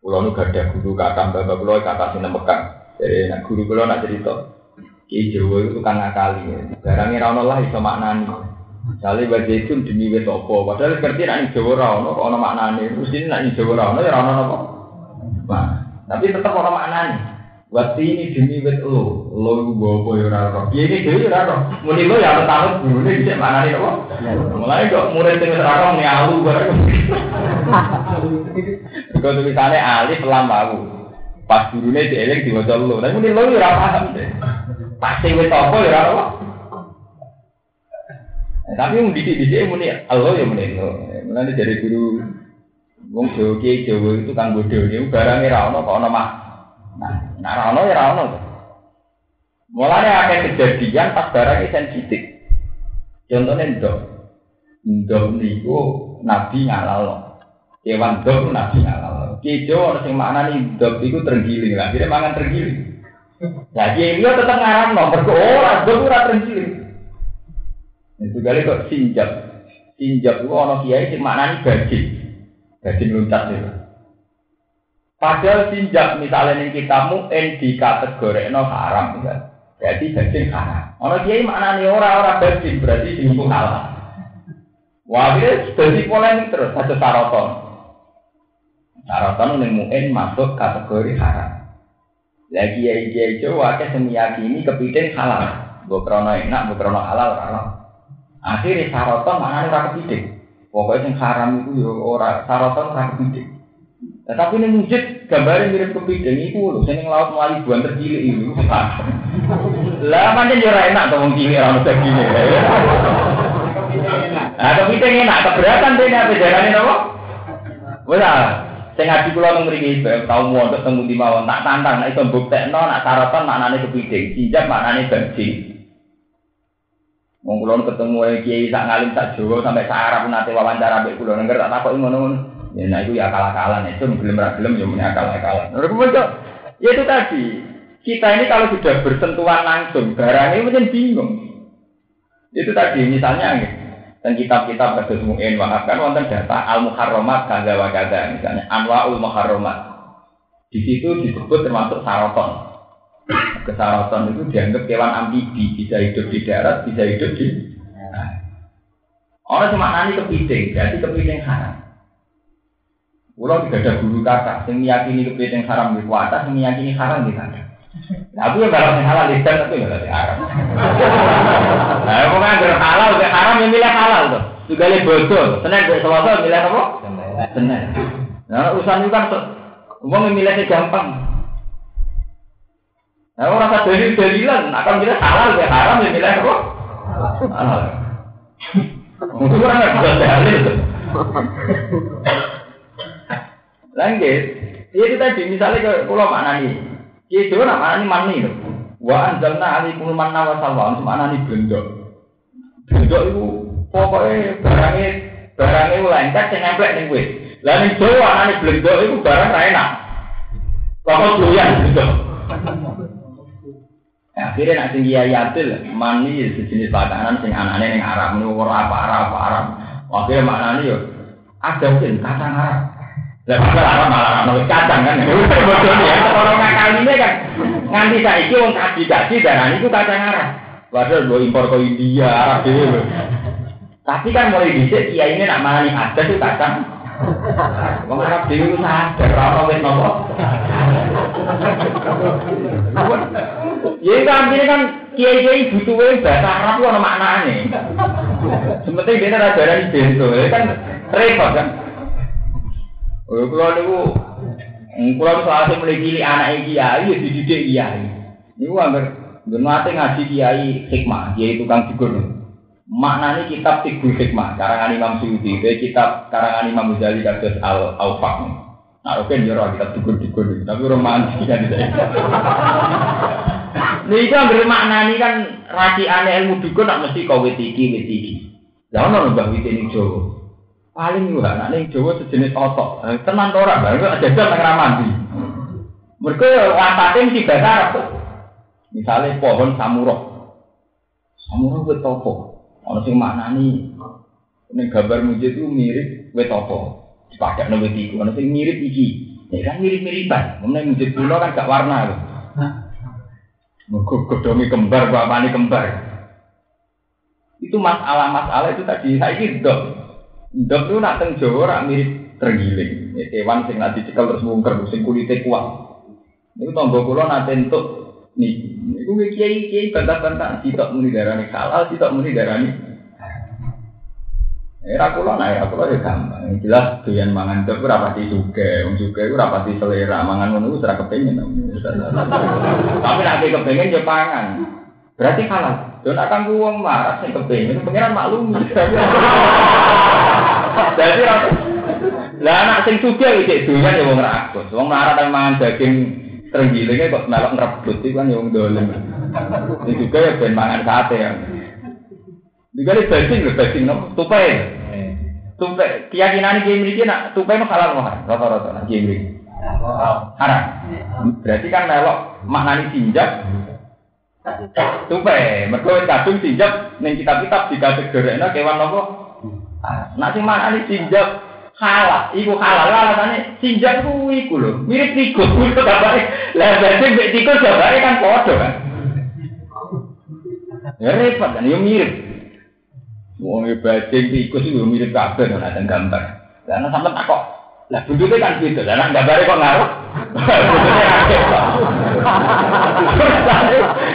Pulau nu gada guru kata mbak pulau kata sini mekang jadi nak guru kalau nak cerita, Ki Jawa itu kan ngakali. Barangnya rano lah iso maknani. Misalnya baca itu demi wes opo, padahal ngerti nak Jawa rano kok ono maknani. Terus ini nak Jawa rano ya rano apa? Nah, tapi tetap ono maknani. Waktu ini demi wet lo, lo bawa ya rano. Ya ini dewi rano. Muni lo ya tahun dulu ini bisa maknani apa? Mulai kok murid tinggal rano nih alu bareng. Kalau tulisannya alif lam alu. Pas gurune dieling diwaca lo. Tapi muni lo ora paham deh. Pasti wis apa ya. Eh, tapi yang didik-didik muni Allah ya muni lo. Mulane dari guru wong Jawa Kiai Jawa itu kan bodoh barangnya ra ono kok ono mah. Nah, nah ra ono ya ra ono. Mulane akeh kejadian pas barangnya sensitif. Contohnya ndok. Ndok niku Nabi ngalal. Kewan ndok Nabi ngalal. Kijo orang sing makna nih dok itu tergiling lah, jadi mangan tergiling. Nah dia tetap ngarang nomor ke orang dok ora tergiling. Itu kali kok sinjap, sinjap itu orang kiai sing makna nih gaji, gaji luncat itu. Padahal sinjap misalnya nih kita muen di kategori no haram, ya. berarti gaji haram. Orang kiai makna nih orang-orang gaji berarti sing halal. Wah, dia jadi polemik terus, satu saroton. Syaratkan ning muin masuk kategori haram. Lagi ya iya itu wakil semiyakini kepiting halal. Gue krono enak, gue krono halal halal. Akhirnya syaratkan mana ora kepiting. Pokoknya yang haram itu yo ora syaratkan ora kepiting. Tetapi ini wujud gambarnya mirip kepiting itu loh. Sini laut melalui buan tercilik itu. Lah macam yo enak tuh wong cilik ora mesti gini. Nah, kepiting enak keberatan dene apa jarane napa? Wes Sing ngaji kula nang mriki tau mondok temu di mawon tak tantang nek iso mbuktekno nak sarapan maknane kepiting, sinjap maknane bensin. Wong kula ketemu kiai sak ngalim sak Jawa sampai sak Arab nate wawancara mbek kula nengger tak takoki ngono-ngono. Ya nah itu ya akal-akalan itu gelem ra gelem ya muni akal-akalan. Ya itu tadi. Kita ini kalau sudah bersentuhan langsung barangnya mungkin bingung. Itu tadi misalnya dan kitab-kitab kados mu'in wahab kan wonten data al muharramat kaza wa kaza misalnya anwaul muharramat di situ disebut termasuk saroton kesaroton itu dianggap kewan amfibi bisa hidup di darat bisa hidup di nah. orang cuma nani kepiting jadi kepiting haram Pulau tidak ada guru kata, yang meyakini kepiting haram di kuasa, yang meyakini haram di sana. Nah, aku yang kalau halal lisan itu ya berarti haram. Nah, aku kan halal, haram yang milih halal tuh. Juga lebih bodoh. Senin, selasa milih apa? Senin. Nah, urusan itu kan, uang yang milihnya gampang. Nah, orang rasa dari dalilan, akan milih halal, ya haram yang milih apa? Halal. Mungkin orang nggak bisa dalil. Lanjut, itu tadi misalnya kalau mana nih? Itu nama ini mani loh. Wa anjalna alaikum manna wa salwa. Mana ini bendok. Bendok itu pokoknya barangnya barangnya lengket yang nempel ning wis. Lah ning Jawa anane blendok itu barang ra enak. Doyan bendok. Ya, akhirnya nak tinggi ayatil mani sejenis makanan sing anane ning Arab niku ora apa Arab apa Arab. Akhirnya maknane yo ada sing kacang Arab. Lah malah malah malah kacang kan. (laughs) Bodohnya orang ngakal ini kan nganti saiki wong kaji-kaji darani itu kacang arah. Padahal gue impor ke India, Arab dulu. Tapi kan mulai dhisik iya ini nak mana nih ada tuh kacang. Wong Arab dhewe ku sadar ora wis nopo. Ya kan ini kan kiai-kiai butuh bahasa Arab itu ada maknanya. Sementing dia ada dari bento, ya kan repot kan. Oh, kalau niku kalau soalnya mulai cilik anak kiai, ya dididik kiai. Niku anggar nate ngaji kiai hikmah, kiai tukang figur. Maknanya kitab figur hikmah, karangan Imam Suyuti, kitab karangan Imam Ghazali kados Al Aufaq. Nah, oke, okay, jero kita dukur-dukur, tapi romantis (laughs) kan. Nih itu ambil makna ini kan rasi aneh ilmu dukun nak mesti wetiki wetiki. Jangan nol mbak witi ini Jawa. Paling juga anak ini Jawa sejenis otot. Tenan tora, baru ada jam nang ramadi. Mereka mesti bahasa Arab. Misalnya pohon samurok. Samurok wet topo. Ono sing makna ini. Ini gambar mujid itu mirip wet topo. Sepakat nabi tiku, mana sing mirip iki. Ya kan mirip-miripan. Kemudian masjid kuno kan gak warna loh. Mergo godhonge kembar, bapakne kembar. Itu masalah-masalah itu tadi saya ini dok. Dok itu nak teng Jawa rak mirip tergiling. Ya, kewan sing nanti dicekal terus mungker, sing kulitnya kuat. Itu tombol kulo nanti untuk nih. Itu kiai kiai bantah-bantah. Tidak muni darani halal, tidak muni darani Era kula nah era kula ya gampang. Jelas doyan mangan dok ora pati suge, wong suge ora pati selera, mangan ngono ora kepengin. Tapi nek kepengin ya pangan. Berarti halal. Yo nek kanggo wong marah sing kepengin pengiran maklum. Jadi lah anak sing suge iki doyan ya wong rakus. Wong marah tapi mangan daging terenggilinge kok melok ngrebut iki kan ya wong. Sing suge ya ben mangan sate ya. Dikali bajing lho, bajing no, tupai. Tupai, keyakinan ini memiliki nak tupai itu halal mahar, rata-rata nak jemri. Haram. Berarti kan melok maknani sinjak. Tupai, mereka kadung sinjak neng kitab-kitab dikategorikna kewan nopo. Nak sing maknani sinjak halal, iku halal alasannya sinjak ku iku lho, mirip tikus, (laughs) itu gabare. Lah berarti mbek tikus gabare kan padha kan. Ya repot kan, ya mirip. Wong e tikus itu mirip kabeh nek ada gambar. Karena sampean tak kok. Lah bentuknya kan gitu. Lah gambare kok ngaruh. (laughs)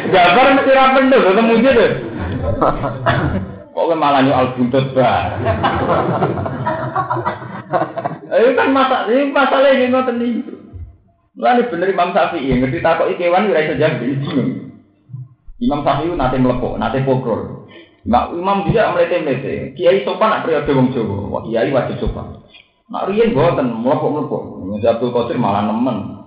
Gambar mesti ra pendek ketemu gitu. Kok malah al buntut ba. Ayo (laughs) kan masa ini masalah ini ngoten iki. Lalu bener Imam Syafi'i ngerti takok kewan ora iso jawab Imam Syafi'i nate mlepok, nate pokrol. Mak Imam dia melete-melete. Kiai sopan nak periode wong Jawa. Wah, kiai wajib sopan. Nak riyen mboten mlepok-mlepok. Abdul Qadir malah nemen.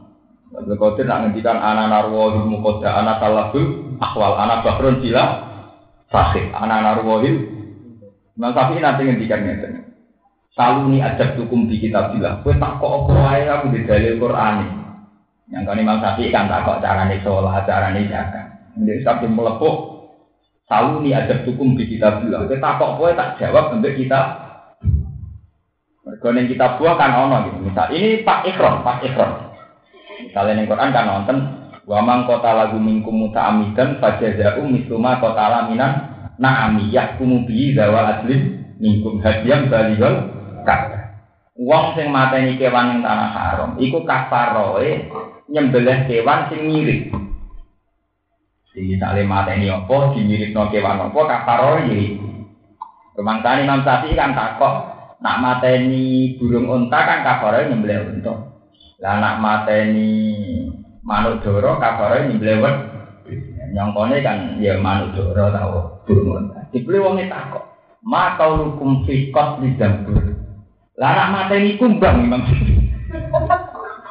Abdul Qadir nak ngendikan ana narwa ilmu qada ana talabul akwal ana bahrun sila sahih ana narwa Imam Syafi'i nanti ngendikan ngeten. Saluni ajab tukum di kitabillah. Kowe tak kok apa wae aku di dalil Quran. Yang kan Imam Syafi'i kan tak kok carane sholat, carane zakat. Jadi sampai melepuk Tahu nih ada hukum di kita bilang. Kita kok boleh tak jawab untuk kita. Mereka kita buah kan ono gitu. Misal ini Pak Ikron, Pak Ikron. Misalnya yang Quran kan nonton Wamang kota lagu mingkum muta amidan fajazau misluma kota laminan naami yahkumu bihi dawa adlin mingkum hadiam balihol kata. Wong sing mateni kewan yang tanah haram, iku kafaroe nyembelih kewan sing mirip. Jadi misalnya mata ini apa, dimirip no kewan apa, kafaroi jadi. Kemangsaan Imam Syafi'i kan takok, nak mata ini burung unta kan kafaroi nyembelih unta. Lah nak mata ini manuk doro kafaroi nyembelih wet. Nyongkone kan ya manuk doro tau burung unta. Dibeli wongnya takok, ma kau lukum fikot di dambur. Lah nak mata ini kumbang Imam.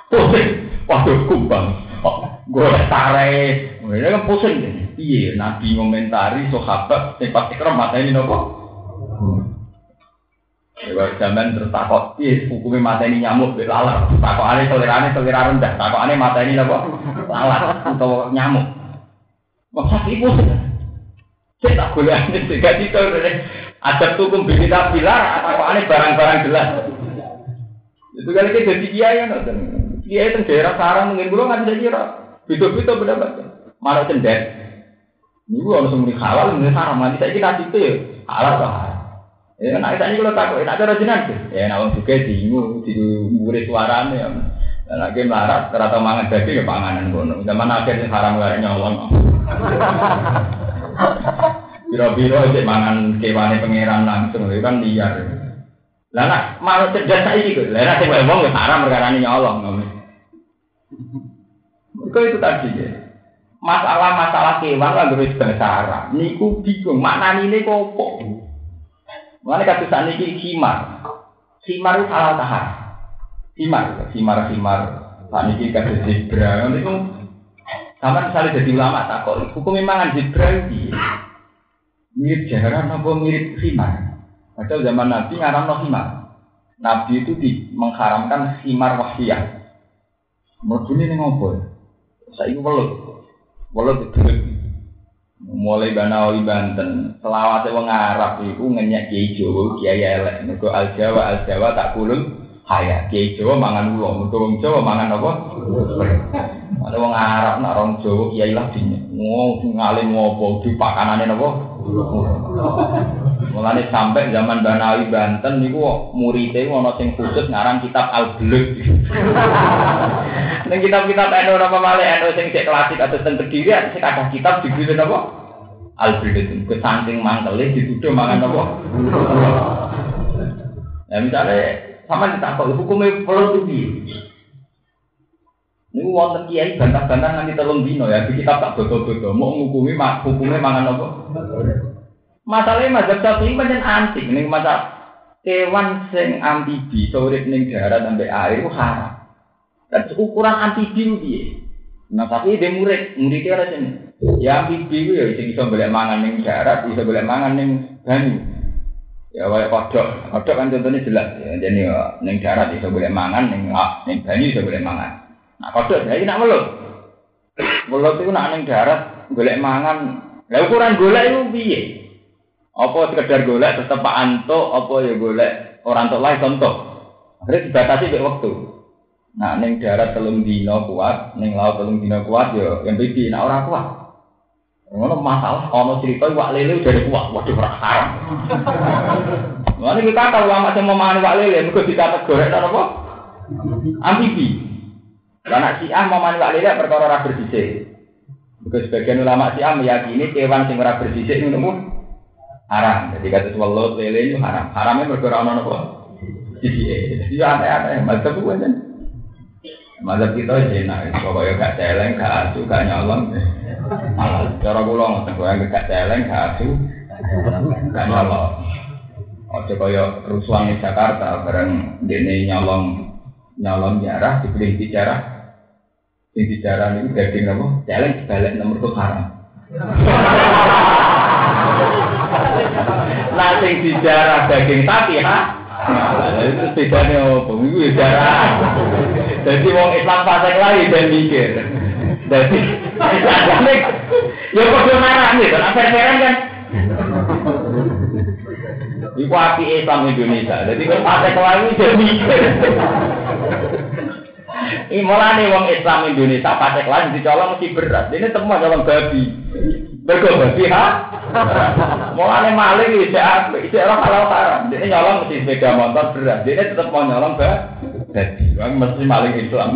Pusing, waduh kumbang. Gue tarik ini kan pusing. Iya, Nabi ngomentari sahabat yang pasti kerem mata ini nopo. Ya, zaman terus takut, iya, hukumnya mata ini nyamuk, lalat. Takut aneh selera rendah. Takut aneh mata ini nopo, lalat atau nyamuk. Masa ibu saya tak boleh aneh tiga itu ada hukum kita bilar aneh barang-barang jelas. Itu kali kita jadi kiai kan, kiai itu daerah sarang mungkin belum nggak bisa kira. Beda-beda pendapat malah cendet. Ini gua harus muni halal, muni haram. Nanti saya kita itu ya atau haram. Ya, nah, ini kalau takut, nak cara jenang Ya, nah, juga bingung, di murid suaranya. Dan lagi melarat, ternyata mangan daging ya panganan kono. Zaman akhirnya haram gak nyolong. (laughs) Biro-biro aja mangan kewane pangeran langsung, itu kan liar. Lah nak malu cerdas saiki kok. Lah nek sing wong ya haram perkara nyolong. Kok itu tadi ya. Masalah-masalah kewan lah gue bahasa Arab. Niku bingung maknane ini kok opo. Mulane kados sakniki khimar. Khimar itu halal tahar. Khimar, khimar, khimar. Sakniki kados zebra. Niku sama misalnya jadi ulama tak kok hukum memang zebra iki mirip jaran apa mirip khimar. Padahal zaman Nabi ngaram no khimar. Nabi itu di, mengharamkan khimar wahsiyah. Menurut ini ngopo? Saya itu welut. Welut itu mulai Banawi Banten, selawat wong Arab itu ngenyak Kiai Jawa, Kiai elek. Mergo Al Jawa, Al Jawa tak kulun haya. Kiai Jawa mangan ulo, mergo wong Jawa mangan apa? Ada wong Arab nak orang Jawa Kiai lah dinye. Ngomong ngalim ngopo di pakanane napa? Mulane sampai zaman Banawi Banten niku muridé ana sing khusus ngarang kitab Al-Bulugh. Ning kitab-kitab eno apa malih eno sing cek klasik atau teng Kediri sing ada kitab dibeli napa? Al-Bulugh. Ke saking mangkele dituduh mangan napa? Ya misalnya sama ditakok hukumnya perlu piye? Niku wonten kiai bantah-bantah nganti telung dino ya, di kitab tak bodo-bodo, mau ngukumi hukumnya mangan apa? Masalahnya mazhab Syafi'i pancen antik ning masa kewan sing amfibi urip ning darat sampai air itu haram. Dan ukuran amfibi piye? Nah tapi dia murid, muridnya ora sini. Ya amfibi ya sing iso golek mangan ning darat, iso golek mangan ning banyu. Ya kayak kodok, kodok kan contohnya jelas ya. Jadi ya, ning darat iso golek mangan, ning ning banyu iso golek mangan. Nah kodok saya nak melut. Melut itu nak ning darat golek mangan. Lah ukuran golek itu piye? Apa sekedar golek tetep Pak Anto, apa ya golek orang tua lain contoh. Akhirnya dibatasi ke waktu. Nah, neng darat telung dino kuat, neng laut telung dino kuat ya yang bibi, nah orang kuat. Ngono masalah ono cerita wak lele udah kuat, waduh ora haram. (laughs) Mana kita tahu lama sing memahami wak lele, mergo dikategori apa? Amfibi. Karena si ah memahami wak lele perkara ora bersisik. Mergo sebagian ulama si ah meyakini kewan sing ora bersisik ngono haram. Jadi kata welut lele itu haram. Haramnya berkurang ono nopo. Jadi ya aneh-aneh. Mazhab itu kan. Mazhab kita jenak. Pokoknya gak celeng, gak asu, gak nyolong. Malah cara kula ngoten kowe gak celeng, gak asu, gak nyolong. Ojo kaya kerusuhan di Jakarta bareng dene nyolong nyolong jarah dibeli bicara. Sing bicara niku daging apa? Celeng balik nomor tuh haram. Nah sing dijarah daging sapi ha. Itu bedanya apa? Itu jarah. Jadi wong Islam fasik lagi dan mikir. Jadi ya kok marah nih, kan fair-fairan kan. Iku api Islam Indonesia. Jadi kan fasik lagi dan mikir. Ini malah nih wong Islam Indonesia fasik lagi dicolong mesti berat. Ini semua colong babi. Mergo babi ha. Mulane maling iki cek apik, cek ora halal nyolong mesti sepeda motor berat. Dene tetep mau nyolong ba. Dadi wong mesti maling Islam.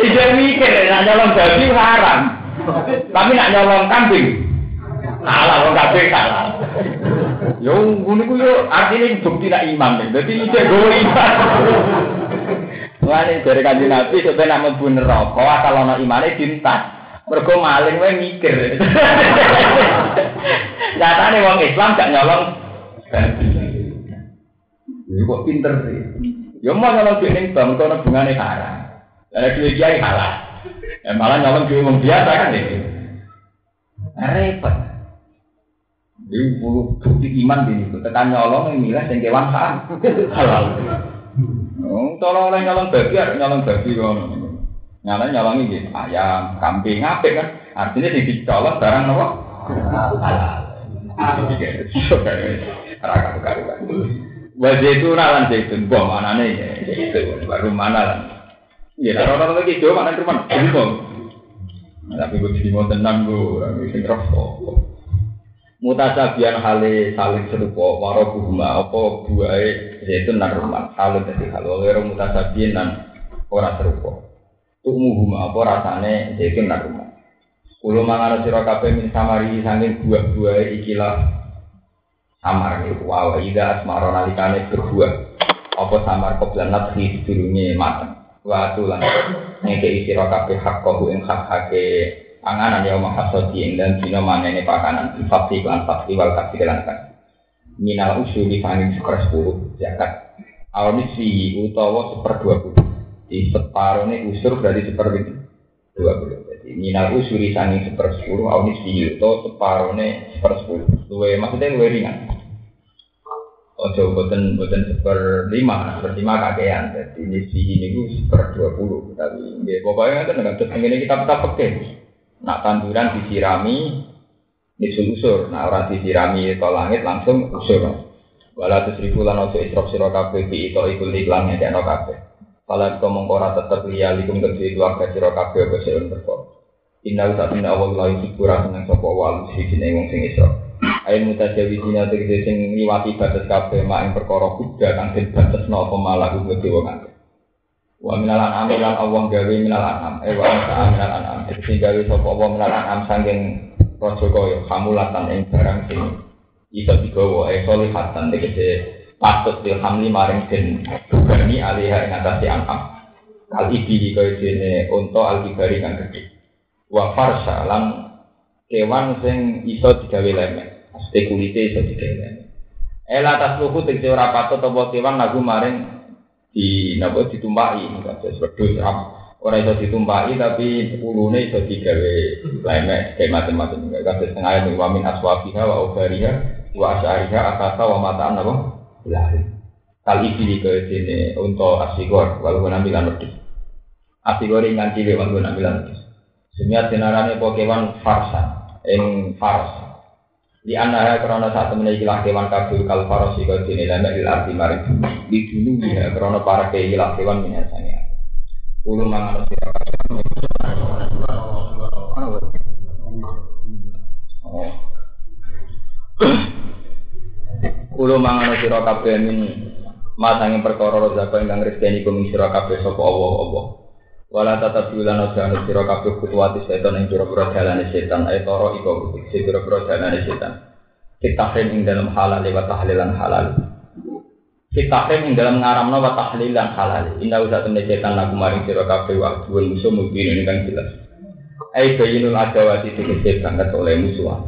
Iki mikir nek nyolong babi haram. Tapi nak nyolong kambing halal wong kabeh halal. Yo ngono ku yo artine bukti nak iman. Dadi iki gowo iman. Mulane dari kanjeng Nabi sampai nak mlebu neraka asal ana imane dintas. Mergo maling wae mikir. Nyatane wong Islam gak nyolong Ini kok pinter sih. Ya mau nyolong duit ning bank kono bungane haram. Ada duit kiai halal. Ya malah nyolong duit wong biasa kan itu. Repot. Ini bukti iman ini. Tekan nyolong yang milah yang kewan halal. Tolong oleh nyolong babi, nyolong babi kono. Nyala nyolongi gitu, ayam, kambing, ngapik kan? Artinya sing dicolok barang apa? Halal. Raka karuan. Wajah itu nalan zaitun, bom anane ya, itu baru mana lah. Ya, orang-orang lagi jauh mana rumah, bom. Tapi gue jadi mau tenang gue, tapi sing rokok. mutasabian hale saling serupa waro buhuma apa buahe zaitun lan rumah halun dadi hal wero mutasabian lan ora serupa tumuhuma apa rasane zaitun lan rumah. Kulo mangan sira kabeh min samari saking buah-buahe ikilah samar niku wa ida asmara nalikane berbuah. Apa samar koblanat hi sedurunge mateng. Wa tulan ngeke sira kabeh hak kok ing hak-hake panganan ya maha sodi dan dina manene pakanan fakti lan fakti wal kasih lan kan minal usuli fangin seper sepuluh zakat. Awal misi utawa seper dua puluh di separuh ini usur berarti seper dua puluh jadi minal usuli sanging seper sepuluh awal misi utawa separuh ini seper sepuluh luwe maksudnya luwe ringan Ojo boten boten seper lima, seper lima kakean. Jadi misi ini gue seper dua puluh. Tapi pokoknya kan dengan terus ini kita tetap pakai. Nak tanduran disirami, nisul usur. Nah orang disirami ke langit langsung usur. Walau tuh seribu lan ojo isrok siro kafe itu ikut iklannya di anak kafe. Kalau kau mengkora tetap likum kedua keluarga siro kafe ke seun berkor. Inna saat ini awal lagi hiburan seneng sopo wal sisi wong sing isrok. Ayo mutajawi dina tegese sing liwati batas kafe mak ing perkara kuda kang den batas napa malah kudu dewa kabeh. Wa minal an'am lan Allah gawe minal an'am. Eh wa minal minal an'am. Sing gawe sapa Allah minal an'am saking raja kaya hamulatan ing barang sing iso digawa eh solihatan tegese patut dilhamli maring den bani alihah ing atase an'am. Kal iki kaya dene unta al-kibari kang gedhe. Wa farsa lan kewan sing iso digawe lemek. Mesti kulite iso digawe lemek. Ela tasluhu tegese ora patut apa kewan lagu maring di napa ditumpaki kados wedhus ora iso ditumpaki tapi ulune iso digawe lemek kayak macam-macam kados tengah ayat wa min aswafiha wa ubariha wa asyariha akasa wa mataan napa lari kali iki ke sini untuk asigor walau nampilan wedhus asigor ingan cilik walau nampilan wedhus Semiat dinarane pokewan farsa ing fars. Di antara karena saat temen iki kewan kabul kal farosi kau dene lama il arti mari di dulu ya karena para kei lah kewan minyasanya ulu mangan sira Kulo mangan sira kabeh min masange perkara rezeki ingkang rezeki kum sira kabeh sapa Allah Allah Wala tata bilan aja anu sira kabeh kutuwati setan ing pira-pira dalane setan ae toro iku sing pira-pira dalane setan. Kitahrim ing dalam halal wa tahlilan halal. Kitahrim ing dalam ngaramno wa tahlilan halal. Inna usa temne setan lagu maring sira kabeh wa duwe musuh mungkin kan jelas. Ai bayinul adawati tegese banget oleh musuh.